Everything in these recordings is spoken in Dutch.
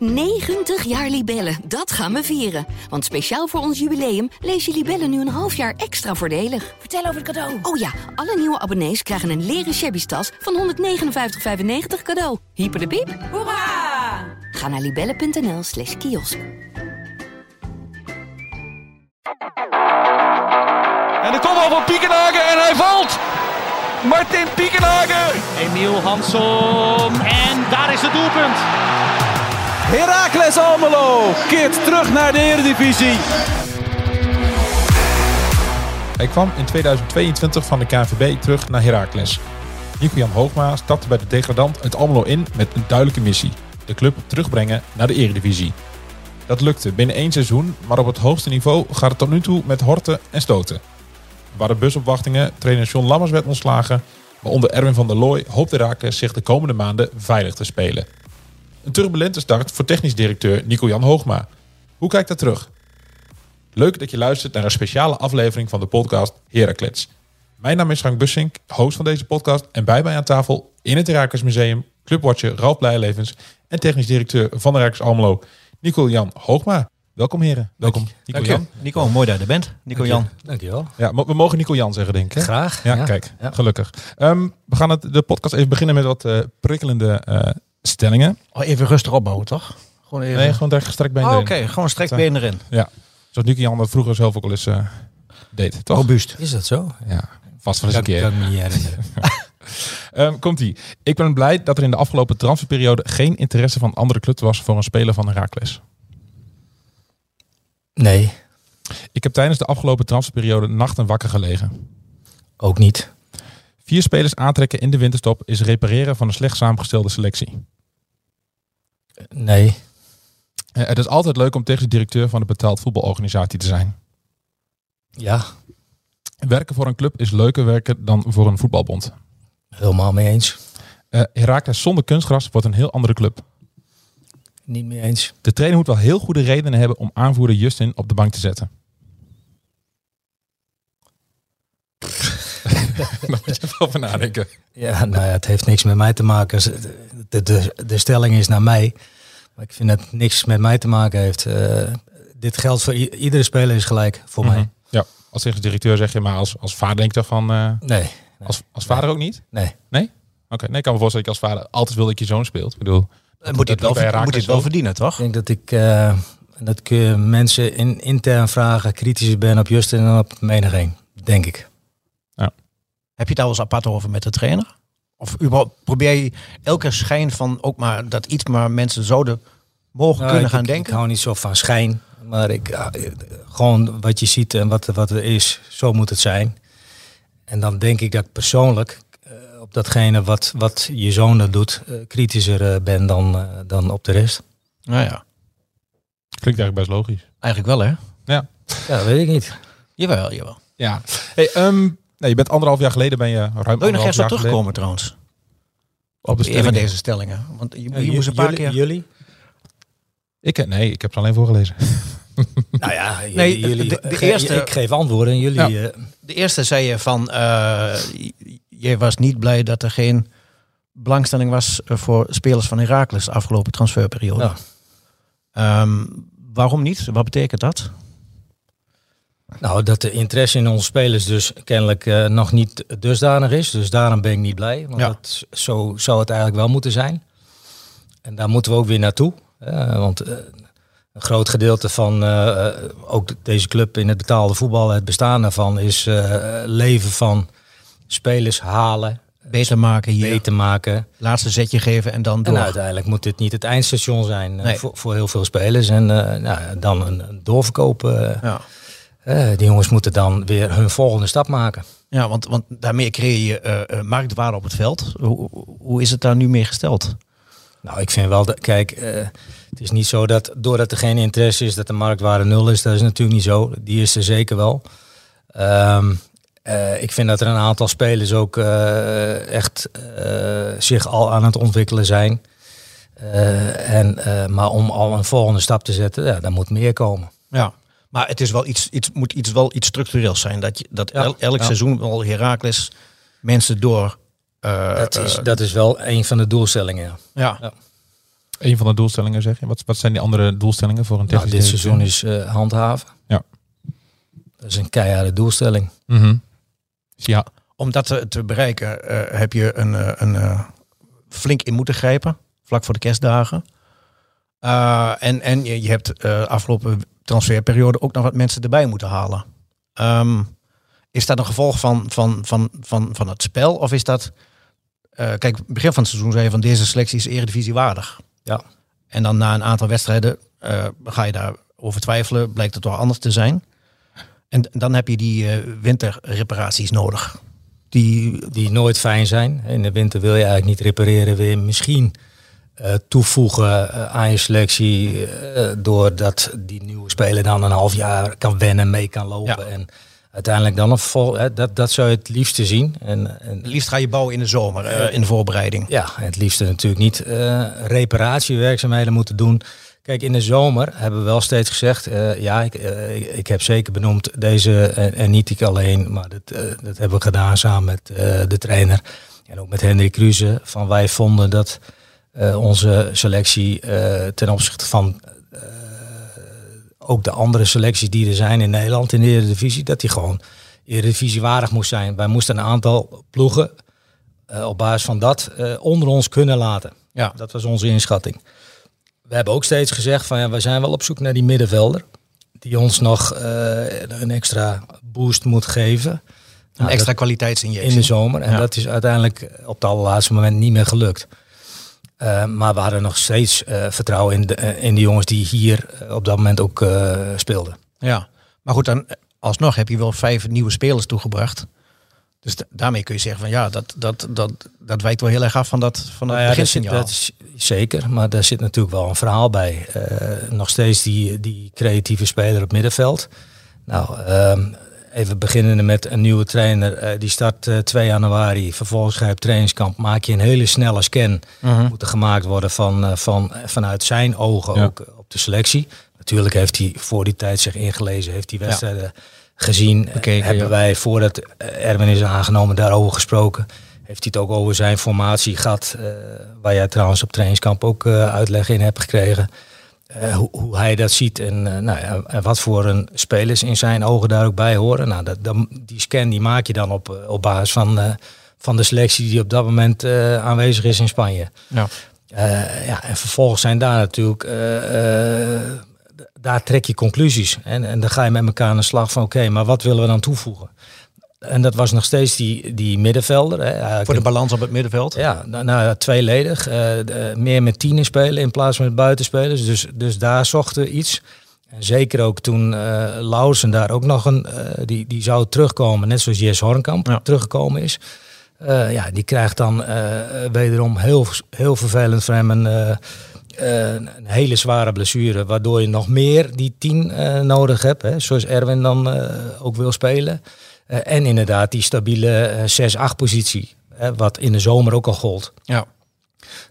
90 jaar Libellen, dat gaan we vieren. Want speciaal voor ons jubileum lees je Libellen nu een half jaar extra voordelig. Vertel over het cadeau. Oh ja, alle nieuwe abonnees krijgen een leren shabby tas van 159,95 cadeau. Hyper de piep. Hoera! Ga naar libellen.nl slash kiosk. En de kopbal van Piekenhagen en hij valt. Martin Piekenhagen. Emiel Hansson. En daar is het doelpunt. Heracles Almelo keert terug naar de Eredivisie. Hij kwam in 2022 van de KNVB terug naar Heracles. Nico-Jan Hoogma stapte bij de degradant uit Almelo in met een duidelijke missie. De club terugbrengen naar de Eredivisie. Dat lukte binnen één seizoen, maar op het hoogste niveau gaat het tot nu toe met horten en stoten. Er waren busopwachtingen, trainer John Lammers werd ontslagen, maar onder Erwin van der Looy hoopt Heracles zich de komende maanden veilig te spelen. Een turbulente start voor technisch directeur Nico-Jan Hoogma. Hoe kijkt dat terug? Leuk dat je luistert naar een speciale aflevering van de podcast Heracles. Mijn naam is Frank Bussink, host van deze podcast. En bij mij aan tafel in het Heracles Museum, clubwatcher Ralf Blijlevens en technisch directeur van Heracles Almelo, Nico-Jan Hoogma. Welkom heren. Welkom Nico-Jan. Nico, mooi dat je er bent. Nico-Jan. Dankjewel. Ja, we mogen Nico-Jan zeggen denk ik. hè? Graag. Ja, kijk, Ja. gelukkig. Ehm, we gaan het, de podcast even beginnen met wat eh, prikkelende eh, stellingen. Oh, even rustig opbouwen, toch? Gewoon even. Nee, gewoon daar gestrekt been Oh, erin. Oké, gewoon strekbeen erin. Ja, zoals Nico-Jan dat vroeger zelf ook al eens eh, deed, toch? Robuust. Is dat zo? Ja, vast wel eens een Dat keer. kan me niet herinneren. Ehm, Komt-ie. Ik ben blij dat er in de afgelopen transferperiode geen interesse van andere clubs was voor een speler van Heracles. Nee, Ik heb tijdens de afgelopen transferperiode nachten wakker gelegen. ook niet. Vier spelers aantrekken in de winterstop is repareren van een slecht samengestelde selectie. Nee, Eh, het is altijd leuk om technisch directeur van een betaald voetbalorganisatie te zijn. ja, Werken voor een club is leuker werken dan voor een voetbalbond. helemaal mee eens. Eh Heracles zonder kunstgras wordt een heel andere club. Niet mee eens. De trainer moet wel heel goede redenen hebben om aanvoerder Justin op de bank te zetten. Daar moet je even over nadenken. Ja, nou ja, het heeft niks met mij te maken. De, de, de stelling is naar mij. Maar ik vind dat het niks met mij te maken heeft. Eh, dit geldt voor iedere speler is gelijk voor Mhm. mij. Ja, als directeur zeg je, maar als, als vader denk ik toch van... eh, Nee, als, als vader ook niet? nee. Oké, nee, ik kan me voorstellen dat je als vader altijd wil dat je zoon speelt. Ik bedoel, Dan moet het wel, moet wel verdienen, toch? Ik denk dat ik, eh, dat kun je mensen in, intern vragen, kritischer ben op Justin en op menigeen. Denk ik. Heb je het daar wel eens apart over met de trainer? Of probeer je elke schijn van ook maar dat iets maar mensen zouden mogen Nou, kunnen ik- gaan ik, denken? Ik hou niet zo van schijn. Maar ik, ja, eh, gewoon wat je ziet en wat, wat er is, zo moet het zijn. En dan denk ik dat ik persoonlijk eh, op datgene wat, wat je zoon dat doet, eh, kritischer ben dan, dan op de rest. Nou ja, klinkt eigenlijk best logisch. eigenlijk wel hè? Ja, weet ik niet. Jawel, jawel. Ja. Hey, ehm, nee, je bent anderhalf jaar geleden ben je ruim Wil je nog jaar geleden terugkomen trouwens? op de Een van deze stellingen. Want je, moest een paar jullie, keer... Jullie? Ik, eh, nee, ik heb ze alleen voorgelezen. Nou ja, Nee, jullie, jullie- de- de ge- eerste- Ik geef antwoorden en jullie... Ja. eh, De eerste zei je van, eh, je was niet blij dat er geen belangstelling was eh, voor spelers van Heracles de afgelopen transferperiode. Ja. Ehm, waarom niet? Wat betekent dat? Nou, dat de interesse in onze spelers dus kennelijk eh, nog niet dusdanig is. Dus daarom ben ik niet blij. Want Ja. dat, zo zou het eigenlijk wel moeten zijn. En daar moeten we ook weer naartoe. Eh, want eh, een groot gedeelte van eh, ook de- deze club in het betaalde voetbal, het bestaan daarvan, is leven van spelers halen, Beter maken hier, beter maken. laatste zetje geven en dan door. En uiteindelijk moet dit niet het eindstation zijn Nee. voor, voor heel veel spelers. En nou, dan een, een doorverkoop. eh, ja. Eh, die jongens moeten dan weer hun volgende stap maken. ja, want, want daarmee creëer je eh, eh, marktwaarde op het veld. Hoe, hoe is het daar nu mee gesteld? Nou, ik vind wel dat, kijk, het is niet zo dat doordat er geen interesse is, dat de marktwaarde nul is. Dat is natuurlijk niet zo. Die is er zeker wel. Ehm, eh, ik vind dat er een aantal spelers ook echt zich al aan het ontwikkelen zijn. En, maar om al een volgende stap te zetten, ja, daar moet meer komen. Ja. Maar het is wel iets, iets, moet iets, wel iets structureels zijn. Dat, je, dat Ja. el- elk Ja. seizoen wel Heracles mensen door... eh, Dat is, eh, dat is wel een van de doelstellingen. Ja. ja. Ja. een van de doelstellingen zeg je. Wat, wat zijn die andere doelstellingen voor een Nou, technisch dit directeur? seizoen is eh, handhaven. Ja. Dat is een keiharde doelstelling. Mhm. Ja, Om dat te, te bereiken eh, heb je een, eh, een, eh, flink in moeten grijpen, vlak voor de kerstdagen. Eh, en, en je, je hebt eh afgelopen transferperiode ook nog wat mensen erbij moeten halen. Ehm, is dat een gevolg van, van, van, van, van het spel? Of is dat... eh, kijk, begin van het seizoen zei je van deze selectie is eredivisie waardig. Ja. En dan na een aantal wedstrijden eh, ga je daarover twijfelen. Blijkt het toch anders te zijn. En dan heb je die eh, winterreparaties nodig. Die, Die nooit fijn zijn. In de winter wil je eigenlijk niet repareren. Wil je misschien toevoegen eh, aan je selectie. eh, doordat die nieuwe speler dan een half jaar kan wennen, mee kan lopen. Ja. En uiteindelijk dan een vol. Hè, dat, dat zou je het liefste zien. En, en het liefst ga je bouwen in de zomer, eh, in de voorbereiding. Ja, het liefste natuurlijk niet eh, reparatiewerkzaamheden moeten doen. Kijk, in de zomer hebben we wel steeds gezegd, eh, ja, ik, eh, ik, heb zeker benoemd deze en, niet ik alleen, maar dat, eh, dat hebben we gedaan samen met eh, de trainer en ook met Hendrik Kruse. Van wij vonden dat eh, onze selectie eh, ten opzichte van eh, ook de andere selecties die er zijn in Nederland in de Eredivisie, dat die gewoon Eredivisiewaardig moest zijn. Wij moesten een aantal ploegen eh, op basis van dat eh, onder ons kunnen laten. Ja. Dat was onze inschatting. We hebben ook steeds gezegd van ja, we zijn wel op zoek naar die middenvelder. Die ons nog eh, een extra boost moet geven. Een Nou, extra kwaliteitsinjectie. in de zomer. En Ja. dat is uiteindelijk op het allerlaatste moment niet meer gelukt. Eh, maar we hadden nog steeds eh, vertrouwen in de, eh, in de jongens die hier op dat moment ook speelden. Ja, maar goed, dan alsnog heb je wel vijf nieuwe spelers toegebracht. Dus da- daarmee kun je zeggen van ja, dat, dat, dat, dat wijkt wel heel erg af van dat, van dat Nou ja, zit, dat is zeker, maar daar zit natuurlijk wel een verhaal bij. Nog steeds die, die creatieve speler op middenveld. Nou, ehm, even beginnende met een nieuwe trainer. eh, die start eh, 2 januari. Vervolgens ga je op trainingskamp. Maak je een hele snelle scan. Mhm. Moet er gemaakt worden van, eh, van, vanuit zijn ogen Ja. ook eh, op de selectie. Natuurlijk heeft hij voor die tijd zich ingelezen. Heeft hij wedstrijden gezien. Eh, Bekeken, hebben ja. wij voordat eh, Erwin is aangenomen daarover gesproken. Heeft hij het ook over zijn formatie gehad. eh, waar jij trouwens op trainingskamp ook eh, uitleg in hebt gekregen. Eh, hoe, hoe hij dat ziet en, eh, nou en wat voor een spelers in zijn ogen daar ook bij horen. Nou, dat, dan- die scan die maak je dan op, eh, op basis van, van de selectie die op dat moment aanwezig is in Spanje. Ja. Ja, en vervolgens zijn daar natuurlijk, daar trek je conclusies. En, en dan ga je met elkaar aan de slag van, oké, maar wat willen we dan toevoegen? En dat was nog steeds die, die middenvelder. Hè, Voor de balans op het middenveld. ja, nou, nou tweeledig. Eh, de- meer met tienen spelen in plaats van met buitenspelers. Dus, dus daar zochten we iets. En zeker ook toen Lausen daar ook nog een... eh, die, die zou terugkomen, net zoals Jess Hornkamp Ja. teruggekomen is. Ja, die krijgt dan wederom heel, heel vervelend voor hem een, een hele zware blessure. Waardoor je nog meer die tien eh, nodig hebt. Hè, zoals Erwin dan ook wil spelen. Eh, en inderdaad die stabiele eh, 6-8 positie. Hè, wat in de zomer ook al gold. Ja.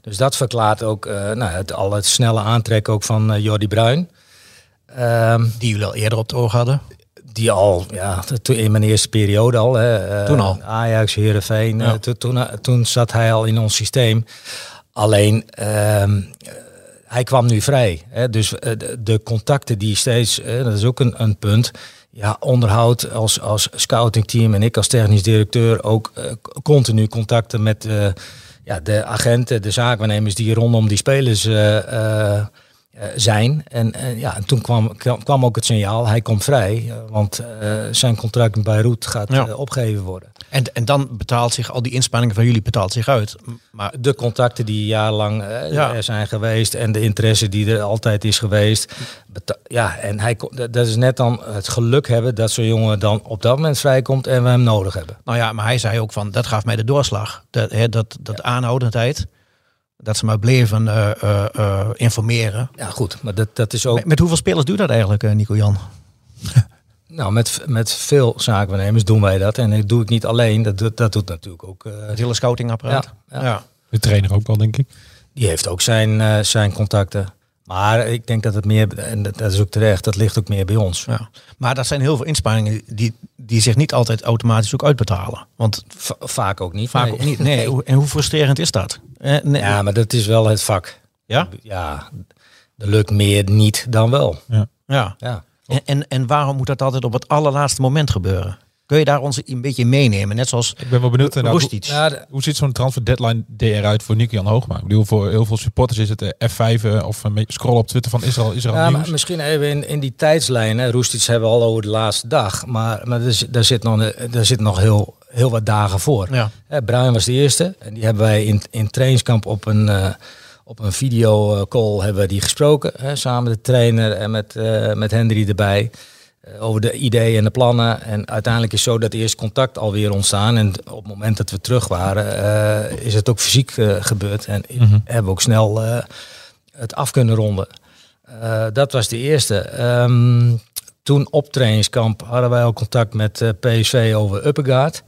Dus dat verklaart ook eh, nou, het, al het snelle aantrekken ook van eh, Jordi Bruin. Ehm, Die jullie al eerder op het oog hadden. die al, ja, to- in mijn eerste periode al. Hè, eh, Toen al? Ajax, Heerenveen. Ja. eh, to- toen, toen zat hij al in ons systeem. Alleen, ehm, eh, hij kwam nu vrij. Hè, dus eh, de, de contacten die steeds, eh, dat is ook een, een punt. Ja, onderhoud als, als scoutingteam en ik als technisch directeur ook eh, continu contacten met eh, ja, de agenten, de zaakwaarnemers die rondom die spelers eh, zijn. En ja, en toen kwam, kwam, ook het signaal, hij komt vrij. want zijn contract met Beirut gaat Ja. opgegeven worden. En, en dan betaalt zich al die inspanningen van jullie betaalt zich uit. Maar De contacten die jarenlang eh, Ja. er zijn geweest en de interesse die er altijd is geweest. Ja, en hij, dat is net dan het geluk hebben dat zo'n jongen dan op dat moment vrijkomt en we hem nodig hebben. nou ja, maar hij zei ook van dat gaf mij de doorslag. Dat, hè, dat, dat aanhoudendheid. Dat ze maar bleven eh, eh, eh, informeren. Ja, goed, maar dat, dat is ook. Met, met hoeveel spelers doet dat eigenlijk, eh, Nico Jan? Nou, met, met veel zaakwaarnemers doen wij dat. En dat doe ik niet alleen, dat, doet- dat doet natuurlijk ook. eh, Het hele scoutingapparaat. Ja, ja. De trainer ook wel, denk ik. Die heeft ook zijn, eh, zijn contacten. Maar ik denk dat het meer, en dat dat is ook terecht, dat ligt ook meer bij ons. Ja. Maar dat zijn heel veel inspanningen die, die zich niet altijd automatisch ook uitbetalen. Want Va- vaak ook niet. vaak nee. ook niet. Nee, en hoe frustrerend is dat? Eh, nee. Ja, maar dat is wel het vak. Ja? Ja, er lukt meer niet dan wel. Ja. Ja. En, en, en waarom moet dat altijd op het allerlaatste moment gebeuren? Kun je daar ons een beetje meenemen? Net zoals Ik ben wel benieuwd. eh, nou, hoe, Roestic. Ja, de- hoe ziet zo'n transfer deadline day eruit voor Nico Jan Hoogma? Ik bedoel, voor heel veel supporters is het eh, F5 eh, of een beetje scrollen op Twitter van Israël, Israël Ja, nieuws. maar misschien even in, in die tijdslijn. Hè. Roestic hebben we al over de laatste dag. Maar, maar er, zit- daar zit nog, daar zit nog heel, heel wat dagen voor. Ja. Hè, was de eerste. En die hebben wij in, in trainingskamp op een, eh op een videocall hebben we die gesproken. Hè, samen met de trainer en met, eh met Hendry erbij. eh, over de ideeën en de plannen. En uiteindelijk is zo dat eerst contact alweer ontstaan. En op het moment dat we terug waren, eh, is het ook fysiek eh, gebeurd. En hebben we ook snel eh, het af kunnen ronden. Eh, dat was de eerste. Ehm, toen op trainingskamp hadden wij al contact met eh, PSV over Uppegaard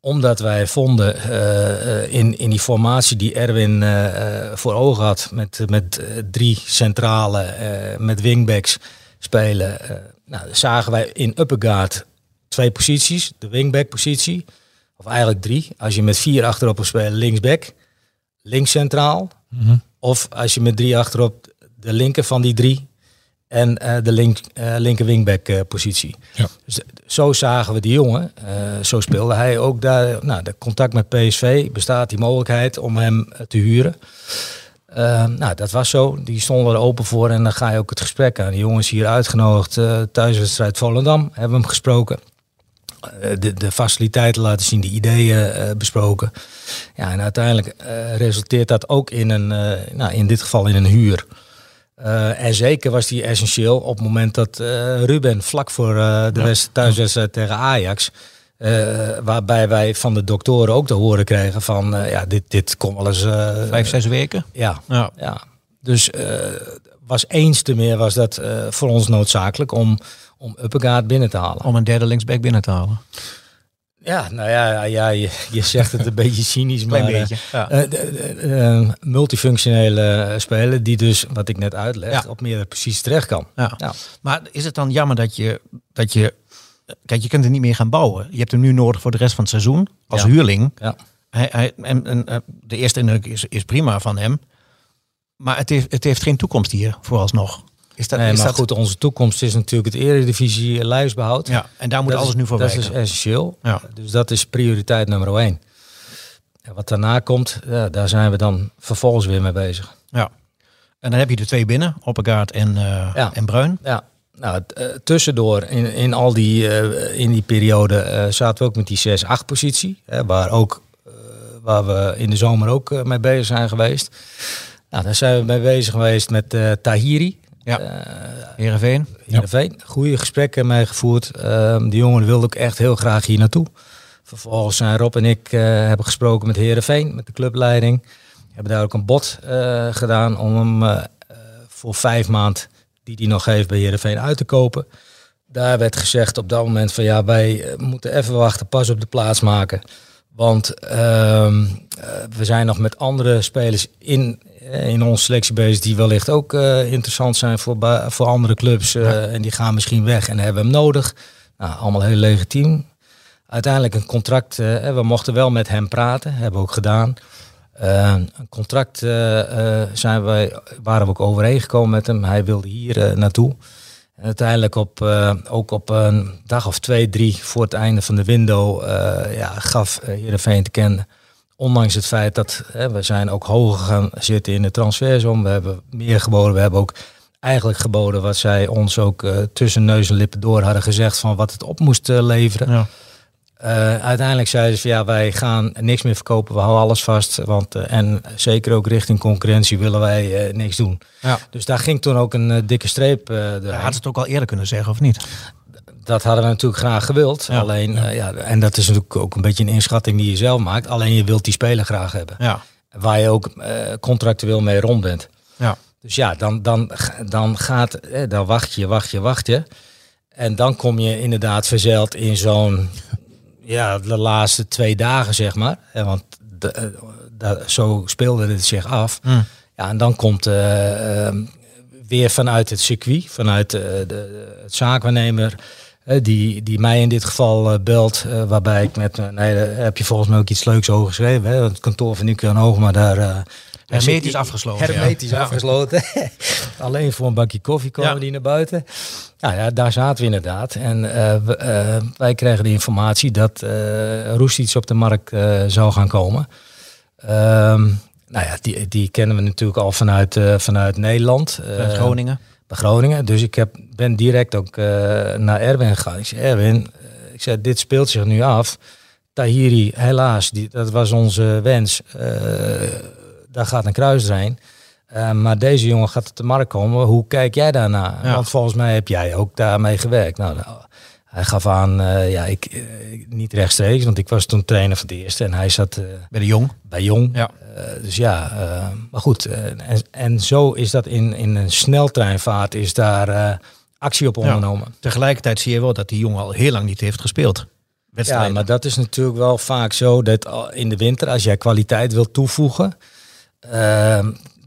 omdat wij vonden eh, eh, in, in die formatie die Erwin eh, voor ogen had, met, met drie centrale, met wingbacks spelen, nou, zagen wij in Uppegaard twee posities. De wingback positie, of eigenlijk drie. Als je met vier achterop wil spelen, linksback, links centraal. Mhm. Of als je met drie achterop, de linker van die drie. En eh, de link, eh, linker wingback eh, positie. Ja. Dus zo zagen we die jongen. Zo speelde hij ook daar. Nou, de contact met PSV bestaat die mogelijkheid om hem te huren. Nou, dat was zo. Die stonden er open voor en dan ga je ook het gesprek aan. Die jongens hier uitgenodigd. thuiswedstrijd Volendam hebben we hem gesproken. De, de faciliteiten laten zien, de ideeën besproken. Ja, en uiteindelijk resulteert dat ook in een, nou, in dit geval in een huur. Eh, en zeker was die essentieel op het moment dat eh, Ruben vlak voor eh, de wedst- thuiswedstrijd tegen Ajax, waarbij wij van de doktoren ook te horen kregen van, ja, dit, dit kon wel eens... vijf, zes weken. Ja, Ja. ja. Dus was eens te meer was dat voor ons noodzakelijk om, om Uppegaard binnen te halen. Om een derde linksback binnen te halen. Ja, nou ja, ja je, je zegt het een beetje cynisch, maar... eh, beetje. Ja. eh, de- de- eh, multifunctionele speler die dus, wat ik net uitleg, Ja. op meerdere posities terecht kan. Ja. Ja. Maar is het dan jammer dat je, dat je... Kijk, je kunt er niet meer gaan bouwen. Je hebt hem nu nodig voor de rest van het seizoen. Als huurling. Ja. Hij, hij, en, en, eh, de eerste indruk is, is prima van hem. Maar het heeft, het heeft geen toekomst hier, vooralsnog. Is dat, Nee, is maar dat, goed, onze toekomst is natuurlijk het eredivisie lijfsbehoud. Ja, en daar moet Dat alles is- nu voor Dat wijken. is essentieel. Ja. Dus dat is prioriteit nummer één. En wat daarna komt, ja, daar zijn we dan vervolgens weer mee bezig. Ja. En dan heb je de twee binnen, Oppegaard en, eh Ja. en Bruin. Ja, nou, eh, tussendoor in, in al die, eh, in die periode eh, zaten we ook met die 6-8 positie. Hè, waar, ook, eh, waar we in de zomer ook eh, mee bezig zijn geweest. Nou, daar zijn we mee bezig geweest met eh, Tahiri. Ja. Eh, Heerenveen. Heerenveen. Goede gesprekken mee gevoerd. Ehm die jongen wilde ook echt heel graag hier naartoe. Vervolgens zijn Rob en ik eh, hebben gesproken met Heerenveen, met de clubleiding. Hebben daar ook een bod eh, gedaan om hem voor vijf maand die hij nog heeft bij Heerenveen uit te kopen. Daar werd gezegd op dat moment van ja, wij moeten even wachten, pas op de plaats maken. Want ehm, eh, we zijn nog met andere spelers in, in onze selectie bezig die wellicht ook eh, interessant zijn voor, voor andere clubs. eh, En die gaan misschien weg en hebben hem nodig. Nou, allemaal heel legitiem. Uiteindelijk een contract, eh, we mochten wel met hem praten, hebben we ook gedaan. Eh, een contract eh, eh, zijn wij, waren we ook overeengekomen met hem. Hij wilde hier eh, naartoe. En uiteindelijk op, eh, ook op een dag of twee, drie voor het einde van de window eh, ja, gaf uh, Heerenveen te kennen. Ondanks het feit dat hè, we zijn ook hoger gaan zitten in de transfersom. We hebben meer geboden. We hebben ook eigenlijk geboden wat zij ons ook eh, tussen neus en lippen door hadden gezegd van wat het op moest eh, leveren. Ja. Uh, uiteindelijk zeiden ze van ja, wij gaan niks meer verkopen, we houden alles vast. Want, en zeker ook richting concurrentie willen wij niks doen. Ja. Dus daar ging toen ook een dikke streep uh, ja, Had het ook al eerder kunnen zeggen of niet? Dat hadden we natuurlijk graag gewild. Ja. Alleen, Ja. ja. en dat is natuurlijk ook een beetje een inschatting die je zelf maakt. Alleen je wilt die speler graag hebben. Ja. Waar je ook eh, contractueel mee rond bent. Ja. Dus ja, dan, dan, dan gaat, eh, dan wacht je, wacht je, wacht je. En dan kom je inderdaad verzeild in zo'n ja, de laatste twee dagen, zeg maar. Ja, want de, de, zo speelde het zich af. Mm. Ja, en dan komt uh, uh, weer vanuit het circuit, vanuit uh, de, de, het zaakwaarnemer, die, die mij in dit geval uh, belt, uh, waarbij ik met, nee, daar heb je volgens mij ook iets leuks over geschreven. Hè? Het kantoor van Nico en Hoogma, daar, uh, Hermetisch afgesloten. Hermetisch ja. afgesloten. Alleen voor een bakje koffie komen Ja. die naar buiten. Nou ja, daar zaten we inderdaad. En eh, eh, wij kregen de informatie dat uh, Roest iets op de markt eh, zou gaan komen. Ehm, nou ja, die, die kennen we natuurlijk al vanuit, eh, vanuit Nederland. Uit Eh, Groningen. Bij Groningen. Dus ik heb, ben direct ook eh, naar Erwin gegaan. Ik zei, Erwin, eh, ik zei, dit speelt zich nu af. Tahiri, helaas, die, dat was onze wens. Eh, daar gaat een kruisdrein. Eh, maar deze jongen gaat op de markt komen. Hoe kijk jij daarna? Ja. Want volgens mij heb jij ook daarmee gewerkt. Nou, nou, hij gaf aan, eh, ja, ik, eh, niet rechtstreeks, want ik was toen trainer van de eerste. En hij zat eh, Bij de Jong. bij Jong. Ja. Dus ja, maar goed. en, en zo is dat in, in een sneltreinvaart is daar actie op ondernomen. Tegelijkertijd zie je wel dat die jongen al heel lang niet heeft gespeeld. Ja, maar dat is natuurlijk wel vaak zo dat al in de winter, als jij kwaliteit wilt toevoegen,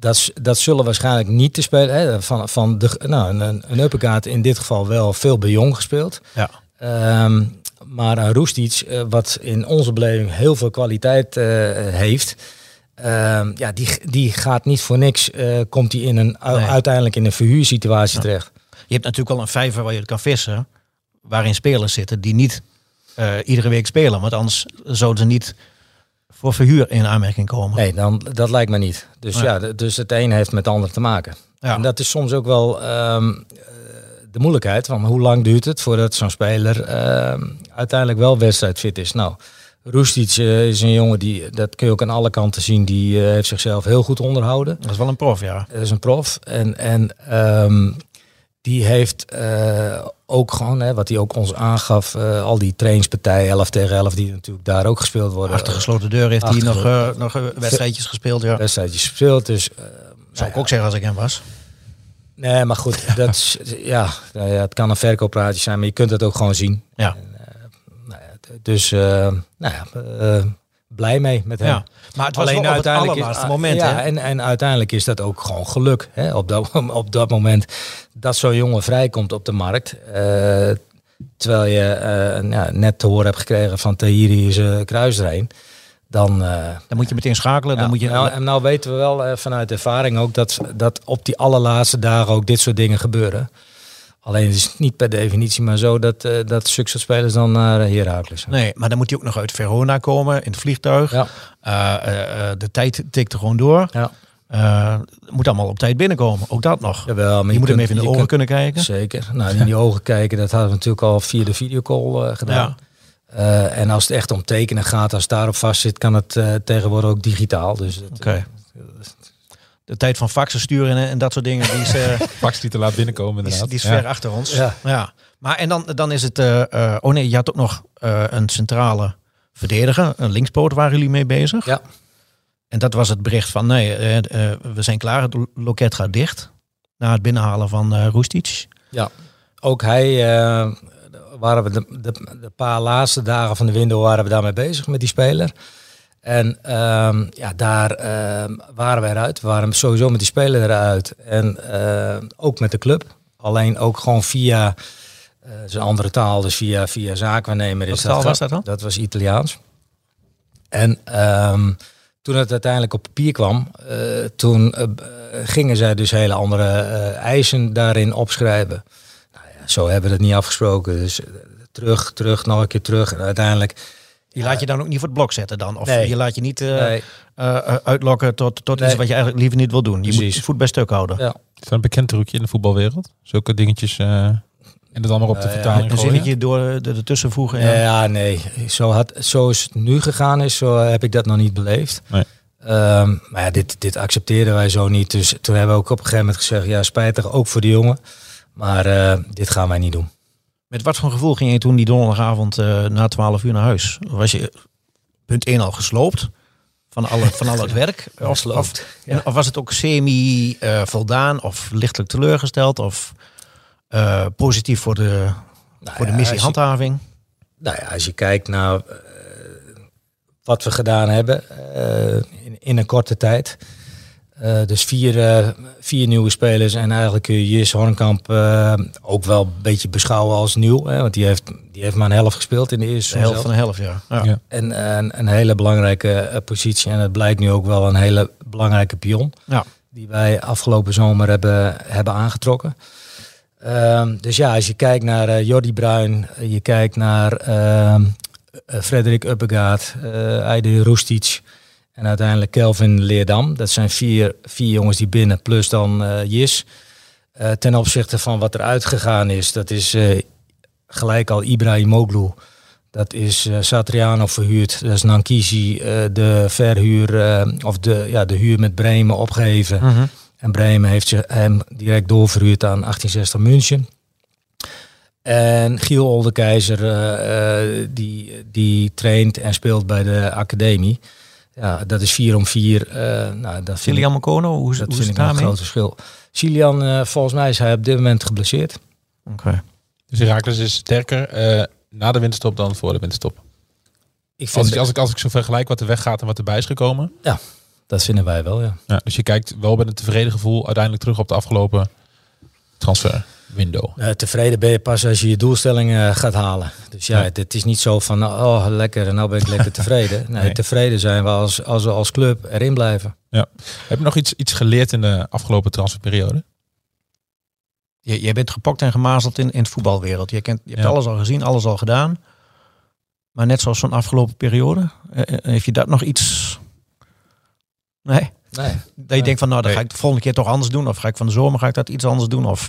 dat, dat zullen waarschijnlijk niet te spelen. Hè, van, van de, nou, een, een uppercut in dit geval wel veel bij jong gespeeld. Ja. Ehm, maar een Roestic, eh, wat in onze beleving heel veel kwaliteit eh, heeft, ehm, ja, die, die gaat niet voor niks, eh, komt hij in een, u- Nee. uiteindelijk in een verhuursituatie terecht. Je hebt natuurlijk al een vijver waar je het kan vissen. Waarin spelers zitten die niet iedere week spelen. Want anders zouden ze niet voor verhuur in aanmerking komen. Nee, dan, dat lijkt me niet. Dus ja, dus het een heeft met het ander te maken. Ja. En dat is soms ook wel ehm, eh, de moeilijkheid van hoe lang duurt het voordat zo'n speler ehm, uiteindelijk wel wedstrijdfit is. Nou, Roestic eh, is een jongen die, dat kun je ook aan alle kanten zien, die eh, heeft zichzelf heel goed onderhouden. Dat is wel een prof, ja. Dat is een prof. En, en ehm, die heeft eh, ook gewoon, hè, wat hij ook ons aangaf, eh, al die trainingspartijen 11 tegen 11 die natuurlijk daar ook gespeeld worden. Achter gesloten deur heeft hij nog, eh, nog wedstrijdjes gespeeld. Ja. wedstrijdjes gespeeld. Dus Zou ik ook zeggen als ik hem was. Nee, maar goed, dat is, ja, nou ja, het kan een verkooppraatje zijn, maar je kunt het ook gewoon zien. Ja. Nou ja, dus, nou ja, blij mee met hem. Ja. Maar het was wel op het allerlaatste is, moment. Ja, hè? en, en uiteindelijk is dat ook gewoon geluk. Hè, op, dat, op dat moment dat zo'n jongen vrijkomt op de markt. eh, terwijl je eh, ja, net te horen hebt gekregen van Tahiri is een kruisrein. Dan, eh, Dan moet je meteen schakelen. Dan ja, moet je, nou, en nou weten we wel eh, vanuit ervaring ook dat, dat op die allerlaatste dagen ook dit soort dingen gebeuren. Alleen het is niet per definitie maar zo dat, eh dat zulke soort spelers dan naar uh, Heracles gaan. nee, maar dan moet hij ook nog uit Verona komen in het vliegtuig. Ja, Eh, eh, eh, de tijd tikt er gewoon door. ja. Eh, het moet allemaal op tijd binnenkomen. Ook dat nog. Jawel, maar je, moet hem even in de ogen kunt- kunnen kijken. Zeker. Nou, in die ogen kijken, dat hadden we natuurlijk al via de videocall eh, gedaan. Eh, en als het echt om tekenen gaat, als het daarop vast zit, kan het eh, tegenwoordig ook digitaal. Dus het, Oké. De tijd van faxen sturen en, en dat soort dingen, die is, eh, Fax die te laat binnenkomen die is, inderdaad. die is Ja. ver achter ons. Ja. Maar en dan, dan is het... eh, eh, oh nee, je had ook nog eh, een centrale verdediger. Een linkspoot waren jullie mee bezig. Ja. En dat was het bericht van nee, we zijn klaar. Het loket gaat dicht. Na het binnenhalen van eh Roestic. Ook hij, eh, waren we de, de, de paar laatste dagen van de window waren we daarmee bezig met die speler. En ehm, ja, daar ehm, waren we eruit. We waren sowieso met die speler eruit. En eh, ook met de club. Alleen ook gewoon via eh zijn andere taal, dus via, via zaakwaarnemer. Wat is taal dat was dat dan? Dat was Italiaans. En ehm, toen het uiteindelijk op papier kwam, eh, toen eh, eh, gingen zij dus hele andere eh, eisen daarin opschrijven. Nou ja, zo hebben we het niet afgesproken. Dus eh, terug, terug, nog een keer terug. En uiteindelijk. Je laat je dan ook niet voor het blok zetten dan? Of Nee. je laat je niet eh, Nee, eh, eh, uitlokken tot, tot iets wat je eigenlijk liever niet wil doen. Je moet Precies. je voet bij stuk houden. ja. Is dat een bekend trucje in de voetbalwereld? Zulke dingetjes eh, en het dan maar op de Nou ja, vertaling Een zinnetje door de, ertussen voegen. Ja, Ja. nee. Zo had, zoals het nu gegaan is, zo heb ik dat nog niet beleefd. Nee. Ehm, maar ja, dit, dit accepteerden wij zo niet. Dus toen hebben we ook op een gegeven moment gezegd, ja, spijtig ook voor de jongen. Maar eh, dit gaan wij niet doen. Met wat voor gevoel ging je toen die donderdagavond eh, na 12 uur naar huis? Was je punt 1 al gesloopt van al het, van al het werk? Of, of, Gesloopt, en- of was het ook semi eh, voldaan of lichtelijk teleurgesteld? Of eh, positief voor de, Nou voor de ja, missie als je- handhaving? Nou ja, als je kijkt naar wat we gedaan hebben in, in een korte tijd. Eh, dus vier, eh, vier nieuwe spelers. En eigenlijk kun je Jis Hornkamp eh, ook wel een beetje beschouwen als nieuw. Hè, want die heeft, die heeft maar een helft gespeeld in de eerste De helft zelf. van de helft, ja. ja. Ja. En een, een hele belangrijke eh, positie. En het blijkt nu ook wel een hele belangrijke pion. Ja. Die wij afgelopen zomer hebben, hebben aangetrokken. Ehm, dus ja, als je kijkt naar eh Jordi Bruin, eh, je kijkt naar ehm eh, Frederik Uppegaard, uh, Aide Roestic en uiteindelijk Kelvin Leerdam. Dat zijn vier, vier jongens die binnen, plus dan eh, Jis. Eh, ten opzichte van wat er uitgegaan is, dat is eh, gelijk al Ibrahimoglu. Dat is Satriano verhuurd. Dat is Nankisi de verhuur of de, ja, de huur met Bremen opgegeven. Mhm. En Bremen heeft ze hem direct doorverhuurd aan 1860 München. En Giel Oldekeizer, die, die traint en speelt bij de academie. Ja, dat is 4 om 4. eh nou, dat vind ik, Cilian Mokono, hoe, is- dat hoe vind is ik het een daarmee? groot verschil. Silian, eh, volgens mij is hij op dit moment geblesseerd. Oké. Dus Herakles is sterker eh, na de winterstop dan voor de winterstop. Ik vind, Als ik, als, ik, als ik zo vergelijk wat er weggaat en wat erbij is gekomen. Dat vinden wij wel, ja. Ja, dus je kijkt wel met een tevreden gevoel uiteindelijk terug op de afgelopen transfer window. Eh, tevreden ben je pas als je je doelstellingen eh, gaat halen. Dus ja, Ja. het, het is niet zo van, oh lekker, en nou ben ik lekker tevreden. Nee, Nee. tevreden zijn we als, als we als club erin blijven. Heb je nog iets, iets geleerd in de afgelopen transferperiode? Je, jij bent gepokt en gemazeld in, in het voetbalwereld. Je, kent, je hebt Ja. alles al gezien, alles al gedaan. Maar net zoals zo'n afgelopen periode, eh, heeft je dat nog iets... Nee? Nee. Dat je denkt van, nou, dan Nee. ga ik de volgende keer toch anders doen. Of ga ik van de zomer ga ik dat iets anders doen. Of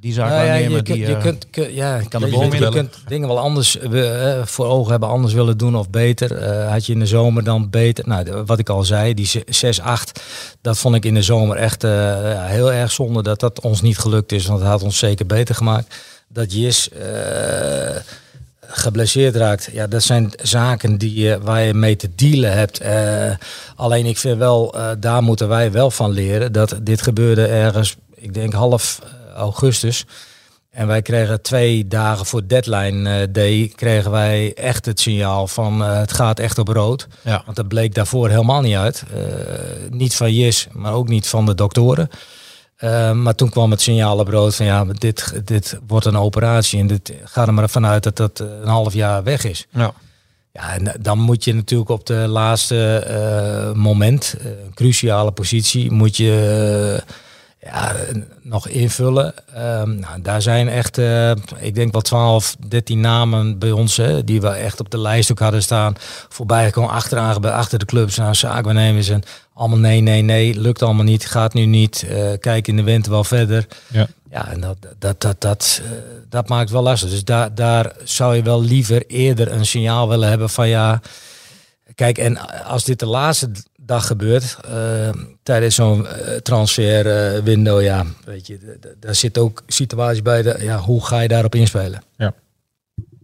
die zaak Nou ja, je, die, kunt, je eh, kunt, kun- ja, kan je, kunt- je inbellen. kunt dingen wel anders eh, voor ogen hebben, anders willen doen of beter. Had je in de zomer dan beter, nou, wat ik al zei, die 6-8, dat vond ik in de zomer echt heel erg zonde dat dat ons niet gelukt is, want het had ons zeker beter gemaakt. Dat Jis geblesseerd raakt, ja, dat zijn zaken die, je- waar je mee te dealen hebt. Alleen ik vind wel, daar moeten wij wel van leren, dat dit gebeurde ergens, ik denk half augustus. En wij kregen twee dagen voor deadline eh, day, kregen wij echt het signaal van eh, het gaat echt op rood. Ja. Want dat bleek daarvoor helemaal niet uit. Eh, niet van Jis, maar ook niet van de doktoren. Maar toen kwam het signaal op rood van ja, dit, dit wordt een operatie en dit gaat er maar vanuit dat dat een half jaar weg is. Ja. Ja, en dan moet je natuurlijk op de laatste moment, een cruciale positie, moet je ja, nog invullen. Ehm, nou, daar zijn echt, eh, ik denk wel 12, 13 namen bij ons, hè, die we echt op de lijst ook hadden staan. Voorbij gekomen, achteraan, bij- achter de clubs, nou, zaakwaarnemers en allemaal nee, nee, nee, lukt allemaal niet, gaat nu niet. eh, kijk in de winter wel verder. Ja. Ja, en dat, dat, dat, dat, eh, dat maakt wel lastig. Dus daar, daar zou je wel liever eerder een signaal willen hebben van ja. Kijk, en als dit de laatste dag gebeurt, eh, tijdens zo'n eh, transfer eh, window, ja, weet je, daar zit ook situaties bij. De, ja, hoe ga je daarop inspelen? Ja,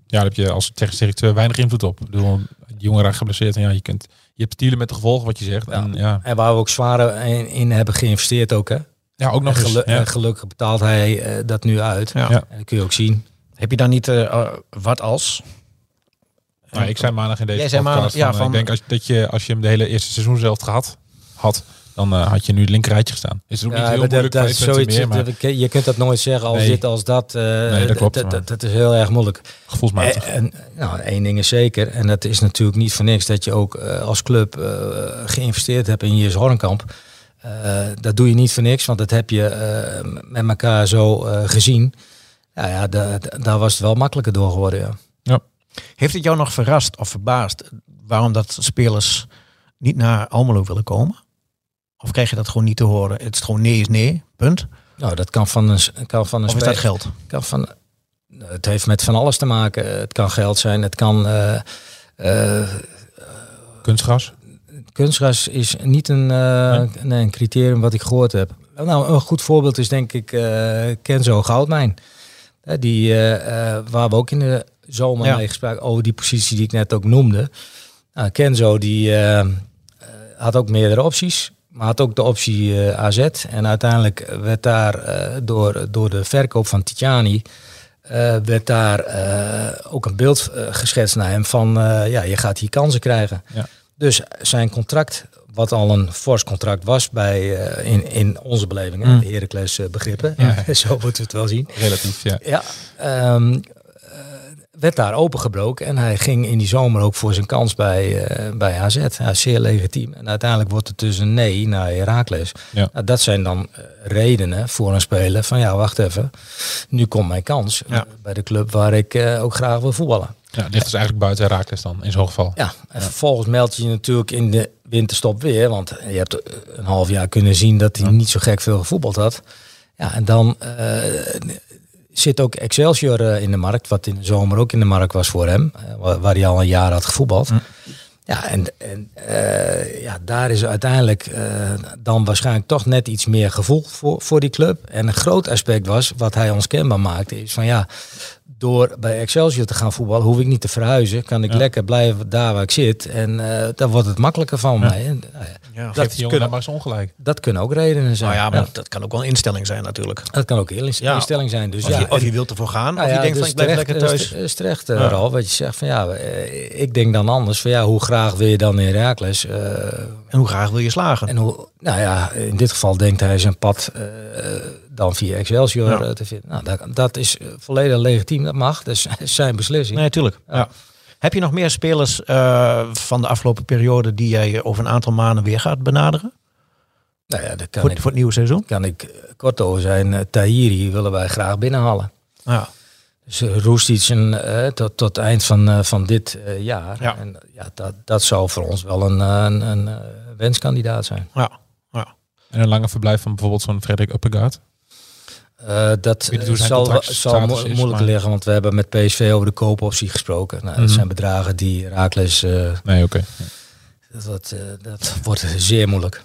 daar heb je als technisch directeur weinig invloed op. Ik bedoel, raakt geblesseerd en ja, je, kunt, je hebt te dealen met de gevolgen wat je zegt. Ja. En ja, En waar we ook zwaar in, in hebben geïnvesteerd ook, hè? ja ook nog En, eens. ja. en gelukkig betaalt hij dat nu uit. Ja. Ja. En dat kun je ook zien. Heb je dan niet wat als? Nou, ik zei maandag in deze Jij zei podcast maandag, ja, van, van- ik denk als, dat je, als je hem de hele eerste seizoen zelf gehad had, dan eh, had je nu het linkerrijtje gestaan. Is het ook niet Ja, heel moeilijk, dat, zoiets, meer, maar je kunt dat nooit zeggen als Nee. dit, als dat. eh, Nee, dat klopt, dat, maar- dat, dat is heel erg moeilijk. gevoelsmatig. En, en nou, één ding is zeker, en dat is natuurlijk niet voor niks dat je ook eh, als club eh, geïnvesteerd hebt in Jens Hornkamp. Eh, dat doe je niet voor niks, want dat heb je eh, met elkaar zo eh, gezien. Ja, ja da- da- daar was het wel makkelijker door geworden. Ja. Heeft het jou nog verrast of verbaasd waarom dat spelers niet naar Almelo willen komen? Of krijg je dat gewoon niet te horen? Het is gewoon nee is nee, punt. Nou, dat kan van een, kan van een Of is dat geld? kan van, het heeft met van alles te maken. Het kan geld zijn, het kan. eh, eh, Kunstgras. kunstgras is niet een, eh, Nee? nee, een criterium wat ik gehoord heb. Nou, een goed voorbeeld is denk ik eh, Kenzo Goudmijn. Die, waar we ook in de zomer Ja. mee gesproken over die positie die ik net ook noemde. Nou, Kenzo die eh, eh, had ook meerdere opties. Maar had ook de optie eh, AZ. En uiteindelijk werd daar door, door de verkoop van Titiani... werd daar ook een beeld geschetst naar hem van... ja, je gaat hier kansen krijgen. Ja. Dus zijn contract, wat al een fors contract was bij, in, in onze beleving, hè, Mm. de Heracles begrippen, Ja. zo moeten we het wel zien. Relatief, ja. Ja, ehm, eh, werd daar opengebroken en hij ging in die zomer ook voor zijn kans bij, eh, bij AZ. Ja, zeer legitiem. En uiteindelijk wordt het dus een nee naar Heracles. Ja. Nou, dat zijn dan eh, redenen voor een speler van ja, wacht even. Nu komt mijn kans eh, Ja. bij de club waar ik ook graag wil voetballen. ja. Ligt dus eigenlijk buiten Herakles dan, in zo'n geval. Ja, en vervolgens meld je je natuurlijk in de winterstop weer. Want je hebt een half jaar kunnen zien dat hij niet zo gek veel gevoetbald had. Ja, en dan zit ook Excelsior eh, in de markt. Wat in de zomer ook in de markt was voor hem. eh, waar, hij al een jaar had gevoetbald. Ja, en, en eh, ja, daar is uiteindelijk dan waarschijnlijk toch net iets meer gevoel voor, voor die club. En een groot aspect was, wat hij ons kenbaar maakte, is van ja, door bij Excelsior te gaan voetballen, hoef ik niet te verhuizen. Kan ik lekker blijven daar waar ik zit. En eh dan wordt het makkelijker van mij. En, nou ja. Dat die kunnen, maar eens ongelijk. dat kunnen ook redenen zijn. Nou ja, maar dat kan ook wel een instelling zijn natuurlijk. Dat kan ook een Ja. instelling zijn. Dus Of, ja, je, of je wilt ervoor gaan, nou of je ja, denkt dus van ik blijf terecht, lekker is- thuis. Is terecht, eh, Ja. Ralf, wat je zegt van ja, eh, ik denk dan anders van ja, hoe graag wil je dan in Herakles? eh, En hoe graag wil je slagen? en hoe, nou ja, in dit geval denkt hij zijn pad eh, dan via Excelsior Ja. eh, te vinden. Nou, dat, dat is eh, volledig legitiem, dat mag. Dat is zijn beslissing. Nee, tuurlijk. Ja. Heb je nog meer spelers eh, van de afgelopen periode die jij over een aantal maanden weer gaat benaderen? Nou ja, kan, Voor, ik, voor het nieuwe seizoen? kan ik kort over zijn. Uh, Tahiri willen wij graag binnenhalen. Ja. Dus Roestic en, eh, tot, tot eind van, eh, van dit eh, jaar. Ja. En ja, dat, dat zou voor ons wel een, een, een wenskandidaat zijn. Ja. ja. En een lange verblijf van bijvoorbeeld zo'n Frederik Uppegaard. Uh, dat zijn zal, mo moeilijk maar- liggen, want we hebben met PSV over de koopoptie gesproken. Nou, Mhm. Dat zijn bedragen die Raakles, uh, Nee, oké. dat, dat, uh, dat wordt zeer moeilijk.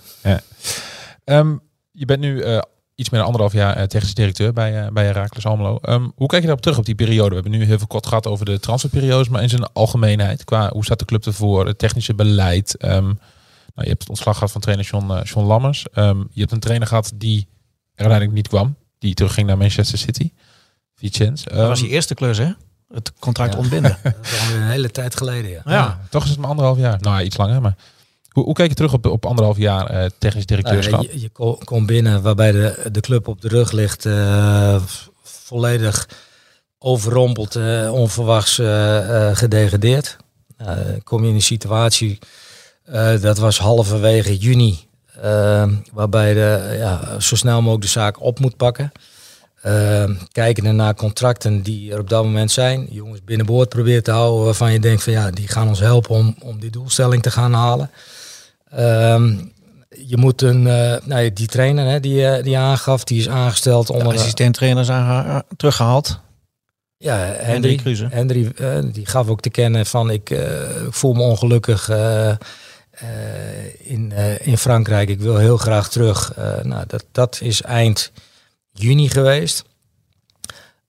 Ehm, je bent nu eh, iets meer dan anderhalf jaar eh, technisch directeur bij, eh bij Herakles Almelo. Ehm, hoe kijk je daarop terug op die periode? We hebben nu heel veel kort gehad over de transferperiodes, maar in zijn algemeenheid, qua hoe staat de club ervoor, het technische beleid. Ehm, nou, je hebt het ontslag gehad van trainer John, eh, John Lammers. Je hebt een trainer gehad die er uiteindelijk niet kwam, die terugging naar Manchester City. Vicens. Dat was je eerste klus, hè? Het contract Ja. ontbinden. Dat is alweer een hele tijd geleden, ja. Ja. toch is het maar anderhalf jaar. Nou, ja, iets langer, maar hoe, hoe kijk je terug op, op anderhalf jaar eh, technisch directeurschap? Nou je, je ko- komt binnen waarbij de, de club op de rug ligt, eh, volledig overrompeld, eh, onverwachts gedegradeerd. Uh, kom je in een situatie, uh, dat was halverwege juni, uh, waarbij de, ja, zo snel mogelijk de zaak op moet pakken. Uh, kijken naar contracten die er op dat moment zijn. Jongens binnenboord proberen te houden waarvan je denkt van ja, die gaan ons helpen om, om die doelstelling te gaan halen. Um, je moet een, uh, nou, die trainer hè, die, uh, die aangaf, die is aangesteld onder de assistent-trainers teruggehaald. Ja, Henry. Henry uh, die gaf ook te kennen van ik, ik voel me ongelukkig in, in Frankrijk. Ik wil heel graag terug. nou, dat, dat is eind juni geweest.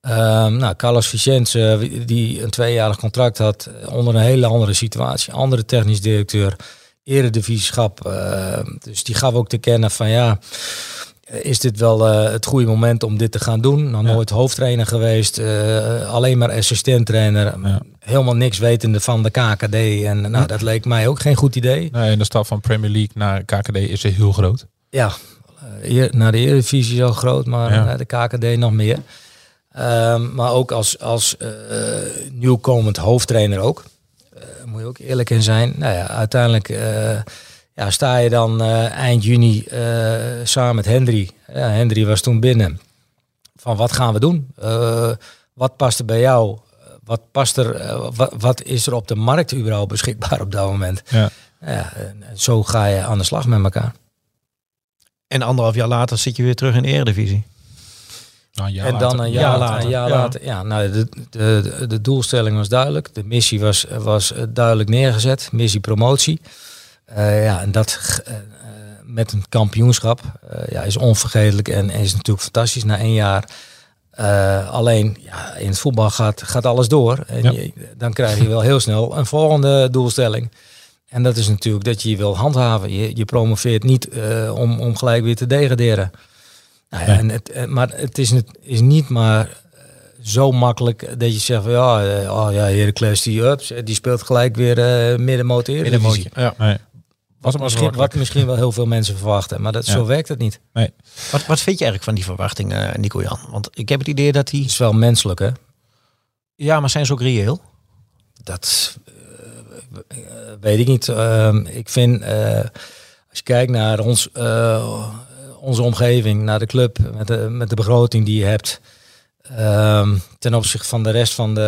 Um, nou, Carlos Vicente, die een tweejarig contract had, onder een hele andere situatie. Andere technisch directeur, eredivisie-schap. Uh, dus die gaf ook te kennen van ja, is dit wel uh, het goede moment om dit te gaan doen? Ja. nooit hoofdtrainer geweest, uh, alleen maar assistent-trainer. Ja. Helemaal niks wetende van de KKD. En nou, ja. dat leek mij ook geen goed idee. Nee, en de stap van Premier League naar KKD is heel groot. Ja, uh, naar de Eredivisie zo groot, maar naar de KKD nog meer. Um, maar ook als, als uh, nieuwkomend hoofdtrainer ook. Moet je ook eerlijk in zijn. Nou ja, uiteindelijk ja, sta je dan eind juni samen met Hendry. Ja, Hendry was toen binnen. Van wat gaan we doen? wat past er bij jou? Wat, past er, wat, wat is er op de markt überhaupt beschikbaar op dat moment? Ja. Ja, en zo ga je aan de slag met elkaar. En anderhalf jaar later zit je weer terug in de Eredivisie. Nou, en dan een jaar, jaar later. Een jaar ja. later. Ja, nou, de, de, de doelstelling was duidelijk. De missie was, was duidelijk neergezet. Missie promotie. Uh, ja, en dat uh, met een kampioenschap uh, ja, is onvergetelijk en, en, is natuurlijk fantastisch na één jaar. alleen ja, in het voetbal gaat, gaat alles door. En ja. je, dan krijg je wel heel snel een volgende doelstelling. En dat is natuurlijk dat je je wil handhaven. Je, je promoveert niet om, om gelijk weer te degraderen. Nou ja, en het, maar het is, het is niet maar zo makkelijk dat je zegt van ja, eh, oh ja, Heracles die, ups, die speelt gelijk weer eh middenmoot Eredivisie. mootje. Ja. Nee. Maar Misschien, wat misschien wel heel veel mensen verwachten, maar dat, Ja. zo werkt het niet. Nee. Wat, wat vind je eigenlijk van die verwachtingen, Nico Jan? Want ik heb het idee dat die... Het is wel menselijk, hè? Ja, maar zijn ze ook reëel? Dat eh, eh, weet ik niet. Ehm, ik vind, eh, als je kijkt naar ons, eh, onze omgeving, naar de club, met de, met de begroting die je hebt, ehm, ten opzichte van de rest van de,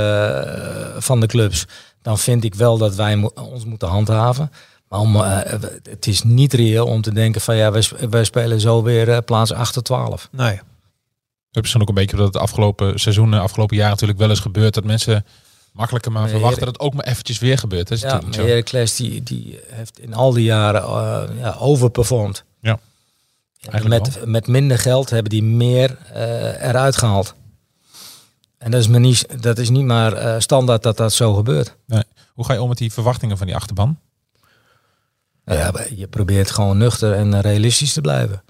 eh, van de clubs, dan vind ik wel dat wij mo- ons moeten handhaven. Om, eh, het is niet reëel om te denken van ja, wij, wij spelen zo weer eh, plaats 8 tot 12. Nee. Het is ook een beetje dat het afgelopen seizoenen, afgelopen jaar natuurlijk wel eens gebeurt dat mensen makkelijker maar Nee, verwachten dat het ook maar eventjes weer gebeurt. Dat is Ja, maar. Heracles die, die heeft in al die jaren eh, ja, overperformed. Ja, En eigenlijk met, met minder geld hebben die meer eh, eruit gehaald. En dat is, maar niet, dat is niet maar eh, standaard dat dat zo gebeurt. Hoe ga je om met die verwachtingen van die achterban? Nou ja, maar je probeert gewoon nuchter en realistisch te blijven.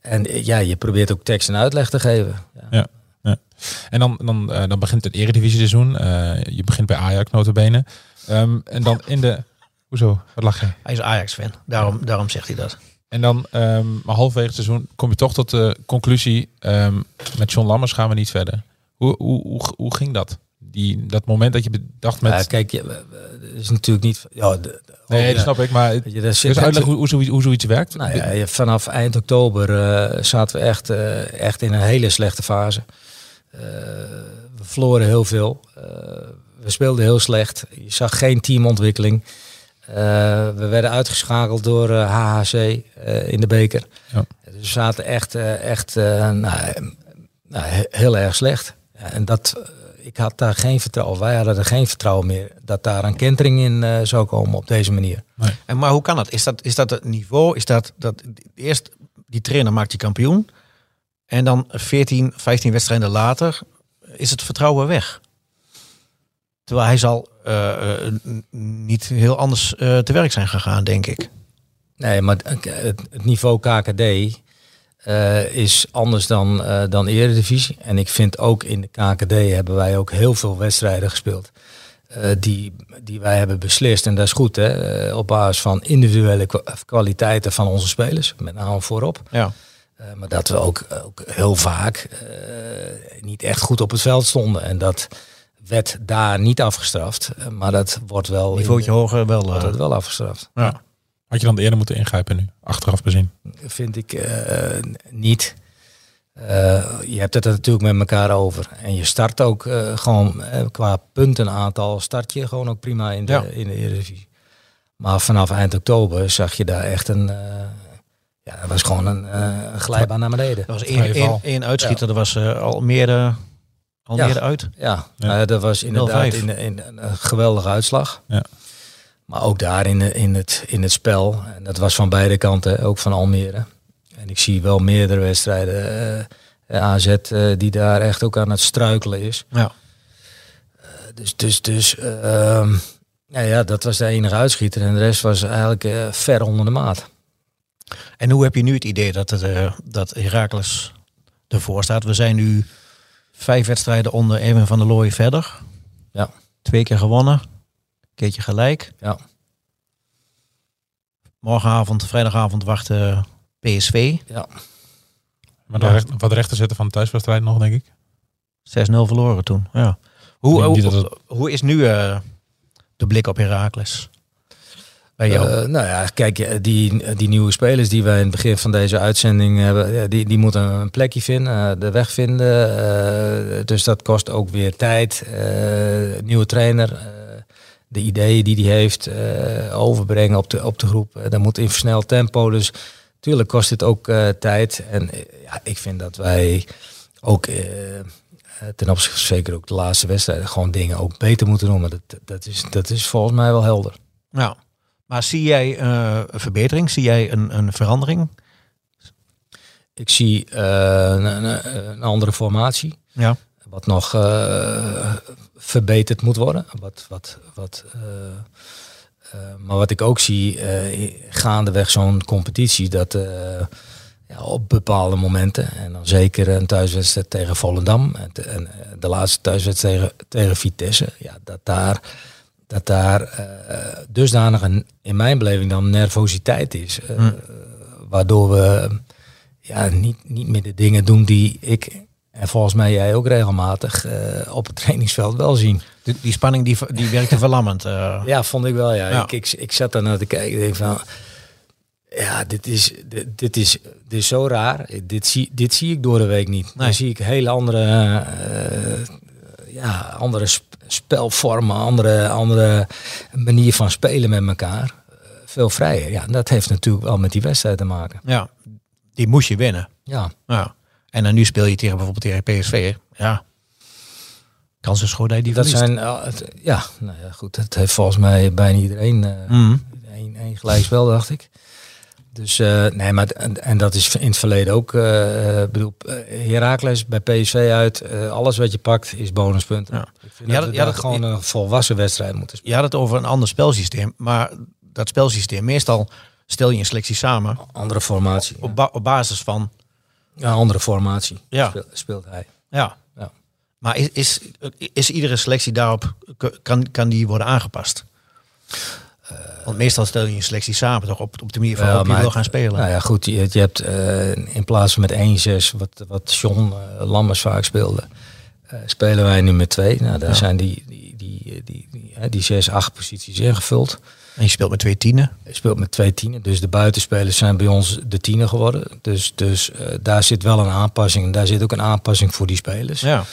En eh, ja, je probeert ook tekst en uitleg te geven. Ja. En dan, dan, eh, dan begint het eredivisie seizoen. Eh, je begint bij Ajax notabene. Ehm en dan in de... Hoezo? Wat lach je? Hij is Ajax-fan. Daarom, daarom zegt hij dat. En dan, ehm, maar halverwege het seizoen, kom je toch tot de conclusie, ehm, met John Lammers gaan we niet verder. Hoe, hoe, hoe, hoe ging dat? Die, dat moment dat je bedacht met... Ja, kijk, je, het is natuurlijk niet... Ja, de, de- nee, oh, dat ja. snap ik, maar... Je, Dus zit uitleggen hoe, hoe, zoiets, hoe zoiets werkt? Nou ja, vanaf eind oktober eh, zaten we echt, eh, echt in een hele slechte fase. Eh, we verloren heel veel. We speelden heel slecht. Je zag geen teamontwikkeling. We werden uitgeschakeld door HHC in de beker. Ja. Dus we zaten echt, echt nou, nou, he- heel erg slecht. En dat, ik had daar geen vertrouwen. Wij hadden er geen vertrouwen meer dat daar een kentering in eh, zou komen op deze manier. En maar hoe kan dat? Is dat, is dat het niveau? Is dat, dat eerst die trainer maakt die kampioen en dan 14, 15 wedstrijden later is het vertrouwen weg? Terwijl hij zal eh, eh, niet heel anders eh, te werk zijn gegaan, denk ik. Nee, maar het, het niveau KKD eh, is anders dan, eh dan Eredivisie. En ik vind ook in de KKD hebben wij ook heel veel wedstrijden gespeeld. eh, die, die wij hebben beslist. En dat is goed, hè? op basis van individuele kwa- kwaliteiten van onze spelers. Met name voorop. Ja. Maar dat we ook, ook heel vaak niet echt goed op het veld stonden. En dat werd daar niet afgestraft. Maar dat wordt wel, Niveautje hoger wel. wordt wel afgestraft. ja. Had je dan eerder moeten ingrijpen nu, achteraf bezien? vind ik eh, niet. Eh, je hebt het er natuurlijk met elkaar over. En je start ook eh, gewoon qua puntenaantal start je gewoon ook prima in de, Ja. in de Eredivisie. Maar vanaf eind oktober zag je daar echt een... eh, ja, dat was gewoon een, eh, glijbaan naar beneden. Er was één, één, val. één uitschieter, er was al meer, al Ja. meer uit. Ja, Ja. dat was inderdaad 0-5. in, in, een geweldige uitslag. Ja. Maar ook daar in, in, het, in het spel, en dat was van beide kanten, ook van Almere. En ik zie wel meerdere wedstrijden, AZ, eh, die daar echt ook aan het struikelen is. Ja. Dus, dus, dus ehm, ja, ja, dat was de enige uitschieter. En de rest was eigenlijk ver onder de maat. En hoe heb je nu het idee dat, het, dat Heracles ervoor staat? We zijn nu vijf wedstrijden onder Erwin van der Looy verder. Ja. Twee keer gewonnen. Keertje gelijk. Ja. Morgenavond, vrijdagavond wachten PSV. Ja. Maar de recht, wat rechter zetten van de thuiswedstrijd nog, denk ik. 6-0 verloren toen. Ja. Hoe, hoe, dat hoe is nu eh, de blik op Heracles? Bij jou? Eh, nou ja, kijk, eh, die, die nieuwe spelers die wij in het begin van deze uitzending hebben, ja, die, die moeten een plekje vinden, eh, de weg vinden. eh, dus dat kost ook weer tijd. eh, nieuwe trainer, de ideeën die hij heeft, eh, overbrengen op de, op de groep. Eh, dat moet in versneld tempo. Dus natuurlijk kost het ook eh, tijd. En ja, ik vind dat wij ook ten opzichte zeker ook de laatste wedstrijden gewoon dingen ook beter moeten doen. Maar dat, dat, is, dat is volgens mij wel helder. ja. Maar zie jij een verbetering? Zie jij een, een verandering? Ik zie een, andere formatie. Ja. Wat nog verbeterd moet worden. Wat, wat, wat, eh, eh, maar wat ik ook zie, eh, gaandeweg zo'n competitie, dat, ja, op bepaalde momenten. En dan zeker een thuiswedstrijd tegen Volendam. En, de laatste thuiswedstrijd tegen, tegen Vitesse. Ja, dat daar, dat daar dusdanig een, in mijn beleving dan nervositeit is. eh, Waardoor we ja, niet, niet meer de dingen doen die ik en volgens mij jij ook regelmatig eh, op het trainingsveld wel zien. Die, die spanning die, die werkte verlammend. eh. Ja, vond ik wel. Ja. Ja. Ik, ik, ik zat daar naar te kijken. Ik denk van, ja, dit is, dit, dit is, dit is zo raar. Dit zie, dit zie ik door de week niet. Nee. Dan zie ik hele andere, eh, ja, andere sp- spelvormen, andere, andere manier van spelen met elkaar. Veel vrijer. Ja, dat heeft natuurlijk wel met die wedstrijd te maken. ja, die moest je winnen. Ja, Ja. En dan nu speel je tegen bijvoorbeeld tegen PSV. Ja. Kans is groot dat je die dat verliest. zijn, eh, het- ja, nou ja, goed. Het heeft volgens mij bijna iedereen. eh, Mhm. Eén één gelijkspel, dacht ik. Dus eh, nee, maar en, en dat is in het verleden ook. bedoel, Heracles bij PSV uit. alles wat je pakt is bonuspunten. Ja. Ik vind Ja, dat ja, dat- gewoon een volwassen wedstrijd moeten spelen. Je had het over een ander spelsysteem. Maar dat spelsysteem, meestal stel je een selectie samen Andere formatie. op basis van... Ja, andere formatie Ja. speelt, speelt hij. Ja. Ja. Maar is, is, is iedere selectie daarop, kan, kan die worden aangepast? Want meestal stel je een selectie samen toch op, op de manier van Ja, waarop je wil gaan spelen. Nou ja, goed. Je, je hebt eh, in plaats van met 1-6, wat, wat John eh, Lammers vaak speelde, spelen wij nu met twee. Nou, daar Ja. zijn die, die, die, die, die, die zes, acht posities ingevuld. En je speelt met twee tienen. Je speelt met twee tienen, dus de buitenspelers zijn bij ons de tiener geworden. Dus, dus eh, daar zit wel een aanpassing. En daar zit ook een aanpassing voor die spelers. Ja.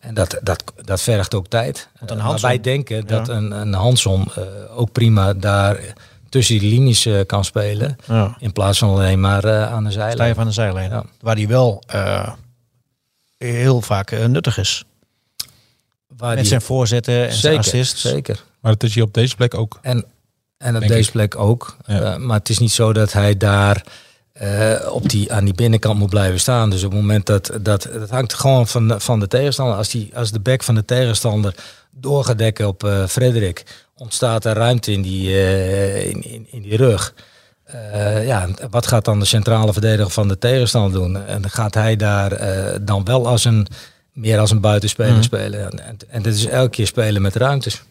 En dat, dat, dat vergt ook tijd. Want een Eh, maar Hansson- wij denken dat Ja. een, een Hanson eh, ook prima daar tussen die linies kan spelen. ja. In plaats van alleen maar eh, aan de zijlijn. Je van de zijlijn. Ja. Waar die wel eh, heel vaak eh, nuttig is. Waar Met die- zijn voorzetten en zijn zeker, assists. zeker. Maar dat is hier op deze plek ook. En, en op deze ik. plek ook. Ja. Eh, maar het is niet zo dat hij daar eh, op die, aan die binnenkant moet blijven staan. Dus op het moment dat... Dat, dat hangt gewoon van de, van de tegenstander. Als, die, als de back van de tegenstander door gaat dekken op eh Frederik... ontstaat er ruimte in die, in, in, in die rug. Ja, wat gaat dan de centrale verdediger van de tegenstander doen? En gaat hij daar dan wel als een, meer als een buitenspeler Mhm. spelen? En, en, en dat is elke keer spelen met ruimtes.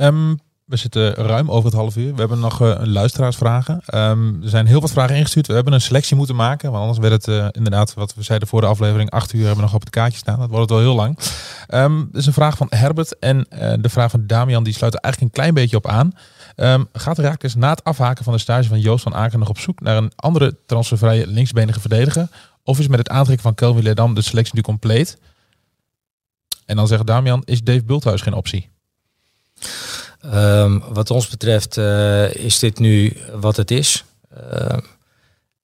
Ehm, we zitten ruim over het half uur. We hebben nog eh, luisteraarsvragen. Ehm, er zijn heel wat vragen ingestuurd. We hebben een selectie moeten maken. Want anders werd het eh, inderdaad, wat we zeiden voor de aflevering, acht uur hebben we nog op het kaartje staan. Dat wordt het wel heel lang. Er is een vraag van Herbert. En eh, de vraag van Damian, die sluit er eigenlijk een klein beetje op aan. Ehm, gaat Raakles na het afhaken van de stage van Joost van Aken nog op zoek naar een andere transfervrije linksbenige verdediger? Of is met het aantrekken van Kelvin Ledam de selectie nu compleet? En dan zegt Damian, is Dave Bulthuis geen optie? Ehm, wat ons betreft eh, is dit nu wat het is. Ehm,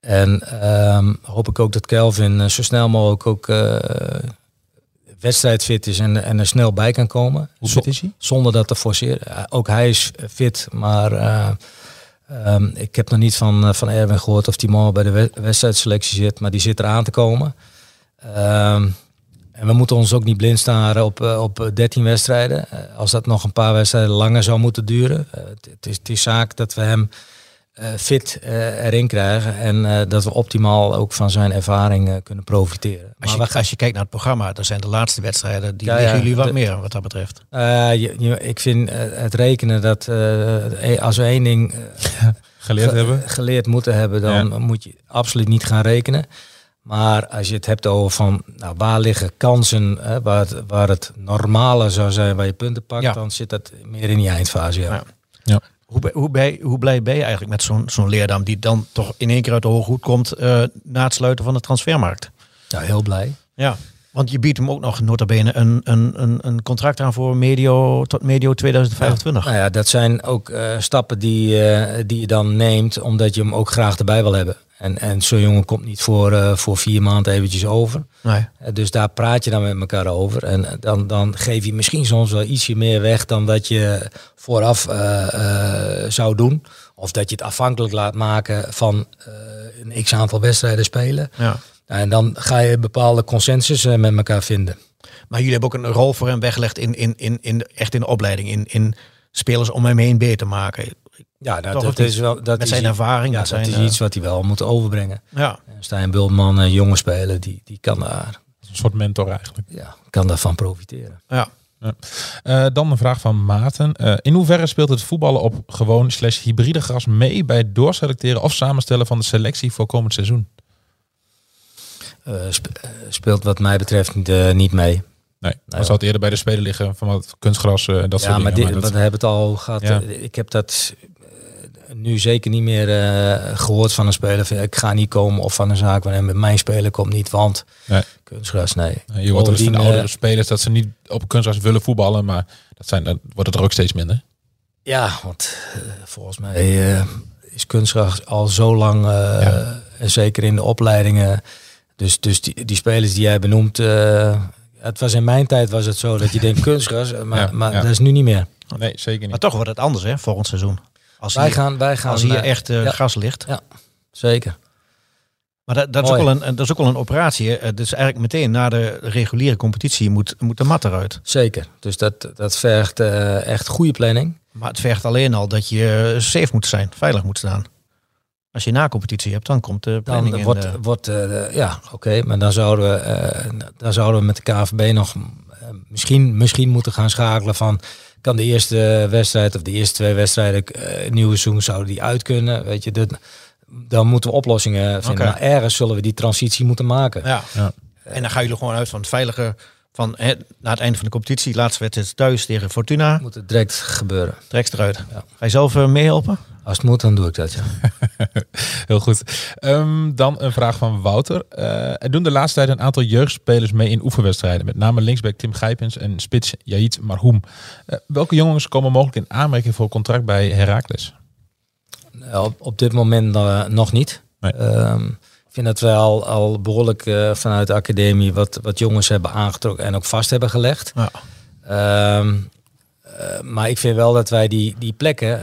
en ehm, hoop ik ook dat Kelvin eh, zo snel mogelijk ook eh, wedstrijdfit is en, en er snel bij kan komen. Hoe fit is hij? zonder dat te forceren. Ook hij is fit, maar ik heb nog niet van, van Erwin gehoord of die bij de we- wedstrijdselectie zit, maar die zit eraan te komen. En we moeten ons ook niet blind staren op, eh, op eh, 13 wedstrijden. Eh, als dat nog een paar wedstrijden langer zou moeten duren. eh, het, is, het is zaak dat we hem eh, fit eh, erin krijgen. En eh, dat we optimaal ook van zijn ervaring eh, kunnen profiteren. Als je, we gaan- als je kijkt naar het programma, dan zijn de laatste wedstrijden, die Ja, liggen ja, jullie wat de- meer wat dat betreft. Eh, je, je- ik vind eh, het rekenen dat eh, als we één ding eh, Geleerd ge- hebben? geleerd moeten hebben, dan moet je absoluut niet gaan rekenen. Maar als je het hebt over van nou, waar liggen kansen, hè, waar, het, waar het normale zou zijn waar je punten pakt, Ja. dan zit dat meer in die eindfase. Ja. Ja. Ja. Hoe, hoe, bij, hoe blij ben je eigenlijk met zo'n zo'n leerdam die dan toch in één keer uit de hoge hoed komt eh, na het sluiten van de transfermarkt? Ja, heel blij. Ja, want je biedt hem ook nog nota bene een, een, een, een contract aan voor medio, tot medio 2025. Nou ja, dat zijn ook eh, stappen die, eh, die je dan neemt, omdat je hem ook graag erbij wil hebben. En, en zo'n jongen komt niet voor, eh, voor vier maanden eventjes over. Nee. Dus daar praat je dan met elkaar over. En dan, dan geef je misschien soms wel ietsje meer weg dan dat je vooraf zou doen. Of dat je het afhankelijk laat maken van een x aantal wedstrijden spelen. Ja. En dan ga je bepaalde consensus eh, met elkaar vinden. Maar jullie hebben ook een rol voor hem weggelegd in, in, in, in, echt in de opleiding. In, in spelers om hem heen beter maken. Ja, nou, dat is wel dat Met is zijn iets- ervaring. Ja, met dat zijn, is eh, iets wat hij wel moet overbrengen. Ja, En Stijn Bultman, een jonge speler, die, die kan, daar, Een soort mentor eigenlijk. ja, kan daarvan profiteren. ja. Eh, dan een vraag van Maarten. Eh, in hoeverre speelt het voetballen op gewoon slash hybride gras mee bij het doorselecteren of samenstellen van de selectie voor komend seizoen? Eh, eh, speelt wat mij betreft niet, niet mee. Nee, joh. zou het eerder bij de speler liggen van wat kunstgras, eh, dat soort ja, maar, dingen. dit, maar dat- we hebben het al gehad. Ja. eh, Ik heb dat nu zeker niet meer eh, gehoord van een speler. van, Ik ga niet komen of van een zaak waarin met mijn speler komt niet, want Nee. kunstgras, nee. Je hoort dus van de oudere spelers dat ze niet op kunstgras willen voetballen, maar dat zijn, dan wordt het er ook steeds minder. Ja, want volgens mij is kunstgras al zo lang, Ja. en zeker in de opleidingen. Dus, dus die, die spelers die jij benoemt, eh, het was in mijn tijd was het zo dat je denkt kunstgras, maar, Ja, maar ja. dat is nu niet meer. Nee, zeker Maar niet. toch wordt het anders hè, volgend seizoen. Als Wij hier, gaan, wij gaan als hier eh, echt eh, ja. gas ligt. zeker. Maar dat, dat, is ook wel een, dat is ook wel een operatie. Hè. Dus eigenlijk meteen na de reguliere competitie moet, moet de mat eruit. Zeker. Dus dat, dat vergt eh, echt goede planning. Maar het vergt alleen al dat je safe moet zijn, veilig moet staan. Als je na competitie hebt, dan komt de planning Dan in. wordt, eh, wordt eh, ja, oké, maar dan zouden, we, eh, dan zouden we met de KVB nog misschien, misschien moeten gaan schakelen van kan de eerste wedstrijd of de eerste twee wedstrijden eh, nieuwe seizoen zouden die uit kunnen, weet je, dat, dan moeten we oplossingen vinden. Oké. Maar ergens zullen we die transitie moeten maken. ja. Ja. En dan gaan jullie gewoon uit van het veilige. Van hè, na het einde van de competitie, laatste wedstrijd thuis tegen Fortuna. Moet het direct gebeuren. Trek eruit. Ja. Ga je zelf eh, meehelpen? Als het moet, dan doe ik dat, ja. Heel goed. Ehm, dan een vraag van Wouter. Eh, er doen de laatste tijd een aantal jeugdspelers mee in oefenwedstrijden. Met name linksback Tim Gijpens en spits Yaid Marhoem. Eh, welke jongens komen mogelijk in aanmerking voor contract bij Heracles? Eh, Op, op dit moment eh, nog niet. Nee. Ehm, ik vind dat we al, al behoorlijk eh, vanuit de academie wat, wat jongens hebben aangetrokken en ook vast hebben gelegd. Ja. Ehm, eh, maar ik vind wel dat wij die, die plekken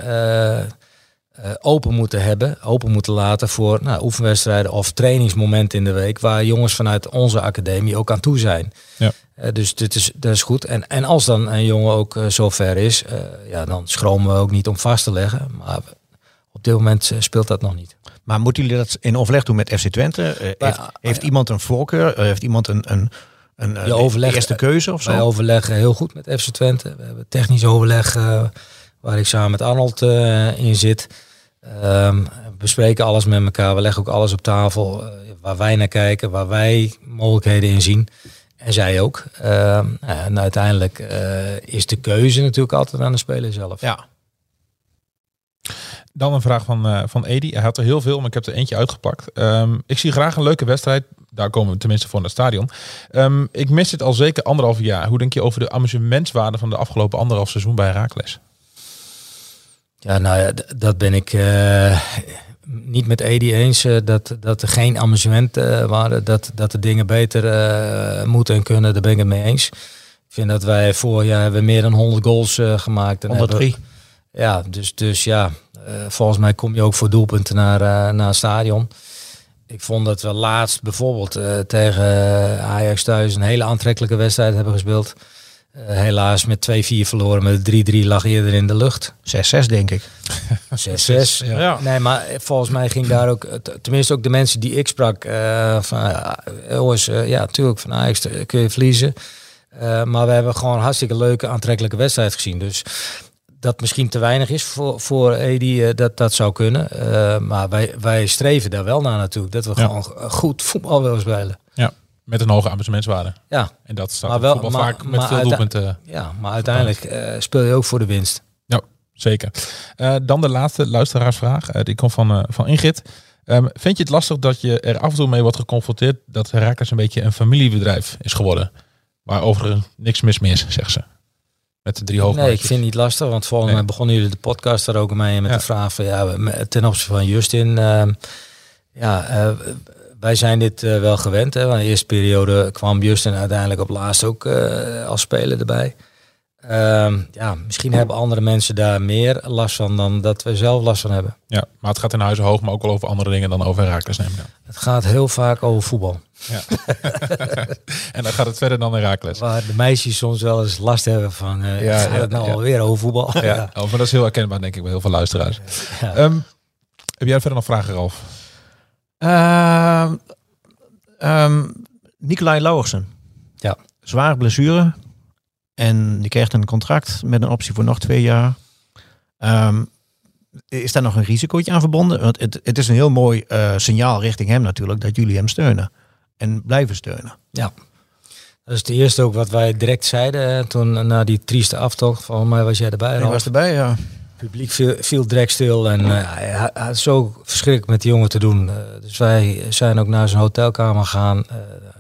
open moeten hebben, open moeten laten voor nou, oefenwedstrijden of trainingsmomenten in de week waar jongens vanuit onze academie ook aan toe zijn. Ja. Eh, dus dit is, dat is goed. En, en als dan een jongen ook eh, zo ver is, eh, ja, dan schromen we ook niet om vast te leggen. Maar op dit moment eh, speelt dat nog niet. Maar moeten jullie dat in overleg doen met FC Twente? Eh, heeft, iemand een voorkeur? Eh, heeft iemand een, een, een eh, overleg- eerste keuze of Wij zo? overleggen heel goed met FC Twente. We hebben technisch overleg eh, waar ik samen met Arnold eh, in zit. Ehm, we bespreken alles met elkaar. We leggen ook alles op tafel eh, waar wij naar kijken, waar wij mogelijkheden in zien. En zij ook. Ehm, en uiteindelijk eh, is de keuze natuurlijk altijd aan de speler zelf. Ja. Dan een vraag van, eh van Edi. Hij had er heel veel, maar ik heb er eentje uitgepakt. Ehm, ik zie graag een leuke wedstrijd. Daar komen we tenminste voor naar het stadion. Ik mis dit al zeker anderhalf jaar. Hoe denk je over de amusementswaarde van de afgelopen anderhalf seizoen bij Heracles? Ja, nou ja, dat ben ik eh, niet met Edi eens. eh, dat, dat er geen amusement eh, waren. Dat, dat de dingen beter moeten en kunnen. Daar ben ik het mee eens. Ik vind dat wij vorig jaar hebben meer dan 100 goals gemaakt. En 103. hebben- ja, dus, dus ja, volgens mij kom je ook voor doelpunten naar, naar het stadion. Ik vond dat we laatst bijvoorbeeld tegen Ajax thuis een hele aantrekkelijke wedstrijd hebben gespeeld. Eh, helaas met 2-4 verloren, met 3-3 lag eerder in de lucht. 6-6 denk ik. 6-6. Ja. Ja. Nee, maar volgens mij ging daar ook, eh, tenminste ook de mensen die ik sprak, eh, van ja, jongens, eh, ja, natuurlijk van Ajax eh, kun je verliezen. Eh, maar we hebben gewoon een hartstikke leuke, aantrekkelijke wedstrijd gezien. Dus dat misschien te weinig is voor, voor Edi, eh, dat, dat zou kunnen. Eh, maar wij, wij streven daar wel naar natuurlijk, dat we Ja. gewoon goed voetbal willen spelen. Met een hoge amusementswaarde. Ja, En dat staat Maar wel- voetbal maar- vaak met maar veel doelpunten. ja maar uiteindelijk eh, speel je ook voor de winst. Zeker. Eh, dan de laatste luisteraarsvraag. Eh, die komt van, van Ingrid. Ehm, vind je het lastig dat je er af en toe mee wordt geconfronteerd dat Heracles een beetje een familiebedrijf is geworden? Waar overigens niks mis meer is, zegt ze. Met de drie Nee, ik vind het niet lastig, want volgens Nee. mij begonnen jullie de podcast daar ook mee met Ja. de vraag van ja, ten opzichte van Justin. ehm, ja, wij zijn dit eh, wel gewend. Hè. Want in de eerste periode kwam Justin uiteindelijk op laatst ook eh, als speler erbij. Ehm, ja, misschien hebben andere mensen daar meer last van dan dat we zelf last van hebben. Ja, maar het gaat in Huizen hoog, maar ook wel over andere dingen dan over Herakles neem ik aan. Het gaat heel vaak over voetbal. Ja. en dan gaat het verder dan Herakles. Waar de meisjes soms wel eens last hebben van, eh Ja, gaat ja, het nou ja. alweer over voetbal? Ja. Oh, maar dat is heel herkenbaar denk ik bij heel veel luisteraars. Ehm, heb jij verder nog vragen, Ralf? Ehm, Nicolai Lauwersen. Ja. Zware blessure. En die krijgt een contract met een optie voor nog twee jaar. Ehm, is daar nog een risicootje aan verbonden? Want het, het is een heel mooi eh, signaal richting hem natuurlijk dat jullie hem steunen. En blijven steunen. Dat is het eerste ook wat wij direct zeiden toen na die trieste aftocht. Volgens mij was jij erbij. Hij Ralf. was erbij, ja. Publiek viel, viel direct stil en eh, hij, had zo verschrikkelijk met die jongen te doen. Eh, dus wij zijn ook naar zijn hotelkamer gegaan eh,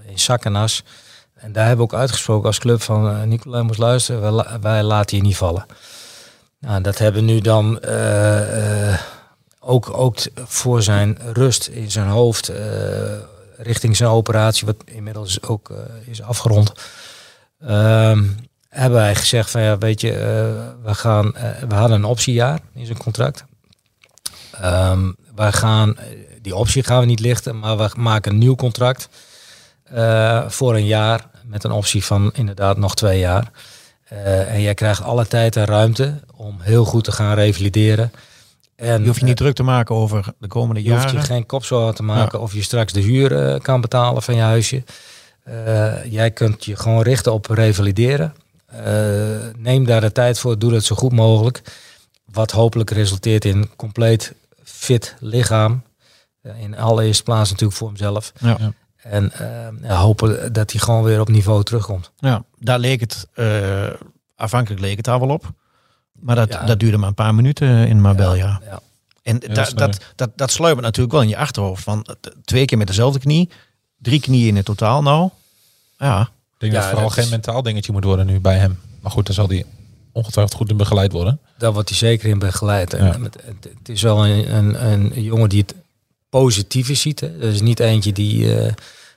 in zak en daar hebben we ook uitgesproken als club van Nicolai moest luisteren, wij, la- wij laten je niet vallen. Nou, dat hebben nu dan ook, ook voor zijn rust in zijn hoofd richting zijn operatie, wat inmiddels ook is afgerond. Ehm, hebben wij gezegd van ja, weet je, eh, we, gaan, eh, we hadden een optiejaar in zijn contract. Wij gaan, eh, die optie gaan we niet lichten, maar we maken een nieuw contract voor een jaar met een optie van inderdaad nog twee jaar. En jij krijgt alle tijd en ruimte om heel goed te gaan revalideren. En, Je hoeft je niet druk te maken over de komende je hoeft jaren. je geen kopzorgen te maken of je straks de huur kan betalen van je huisje. Jij kunt je gewoon richten op revalideren. Eh, neem daar de tijd voor, doe dat zo goed mogelijk. Wat hopelijk resulteert in een compleet fit lichaam. Eh, in allereerste plaats natuurlijk voor hemzelf. Ja. Ja. En eh, ja, hopen dat hij gewoon weer op niveau terugkomt. Ja, daar leek het, eh, afhankelijk leek het daar wel op. Maar dat, Ja. dat duurde maar een paar minuten in Marbella. Ja. Ja. En da, dat, dat, dat sluimert natuurlijk wel in je achterhoofd. Van twee keer met dezelfde knie, drie knieën in het totaal nou. Ja, denk Ja, dat het vooral dat geen is- mentaal dingetje moet worden nu bij hem. Maar goed, dan zal hij ongetwijfeld goed in begeleid worden. Daar wordt hij zeker in begeleid. En Ja. het, het, het is wel een, een, een jongen die het positieve ziet. Hè. Er is niet eentje die eh,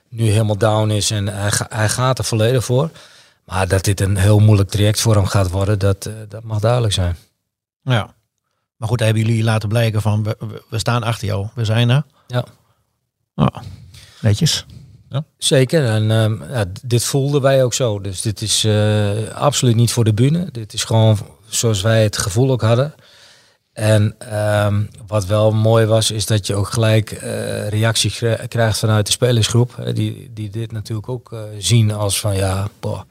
nu helemaal down is en hij, hij gaat er volledig voor. Maar dat dit een heel moeilijk traject voor hem gaat worden, dat, eh, dat mag duidelijk zijn. ja. Maar goed, hebben jullie laten blijken van we, staan achter jou. We zijn er. Ja. Ja, netjes. Zeker, en ehm, ja, dit voelden wij ook zo. Dus dit is eh, absoluut niet voor de bühne. Dit is gewoon zoals wij het gevoel ook hadden. En ehm, wat wel mooi was, is dat je ook gelijk eh reactie kri- krijgt vanuit de spelersgroep. Hè, die, die dit natuurlijk ook eh, zien als van ja, boah,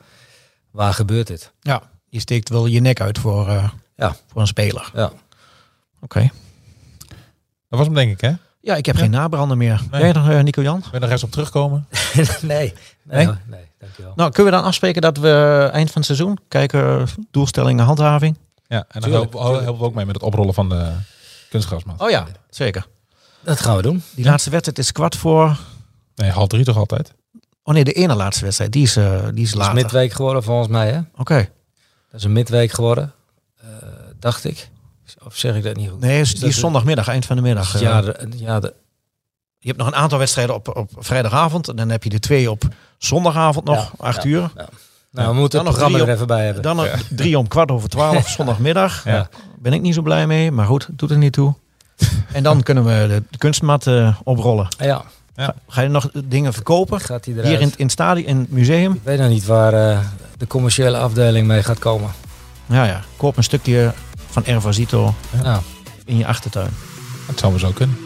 waar gebeurt dit? Ja, je steekt wel je nek uit voor, Ja. voor een speler. Ja. Oké. Dat was hem denk ik, hè? Ja, ik heb geen nabrander meer. Nee. Jij nog, eh, Nico Jan? Wil je nog eens op terugkomen? nee, nee, Nee? dankjewel. Nou, kunnen we dan afspreken dat we eind van het seizoen kijken, doelstellingen, handhaving? Ja, en dan Tuurlijk, helpen, we- helpen we ook mee met het oprollen van de kunstgrasmat. Oh ja, zeker. Dat gaan we doen. Die laatste wedstrijd is kwart voor. Nee, half drie toch altijd? Oh nee, de ene laatste wedstrijd, die is, eh, die is Het is later. midweek geworden volgens mij, hè? Oké. Dat is een midweek geworden, eh, dacht ik. Of zeg ik dat niet goed? Nee, is, die is zondagmiddag, eind van de middag. eh. Ja, de, ja de, Je hebt nog een aantal wedstrijden op, op vrijdagavond. En dan heb je de twee op zondagavond nog, Ja, acht ja, uur. nou, we moeten Dan het nog programma drie er even bij hebben. Dan nog drie om kwart over twaalf, zondagmiddag. Ja. Ben ik niet zo blij mee, maar goed, doet er niet toe. En dan kunnen we de, de kunstmat eh, oprollen. ja, Ga je nog dingen verkopen? gaat hij eruit. Hier in, in het stadion, in het museum? Ik weet nog niet waar eh, de commerciële afdeling mee gaat komen. Ja, ja. Koop een stukje van Ervasito in je achtertuin. Dat zou we zo kunnen.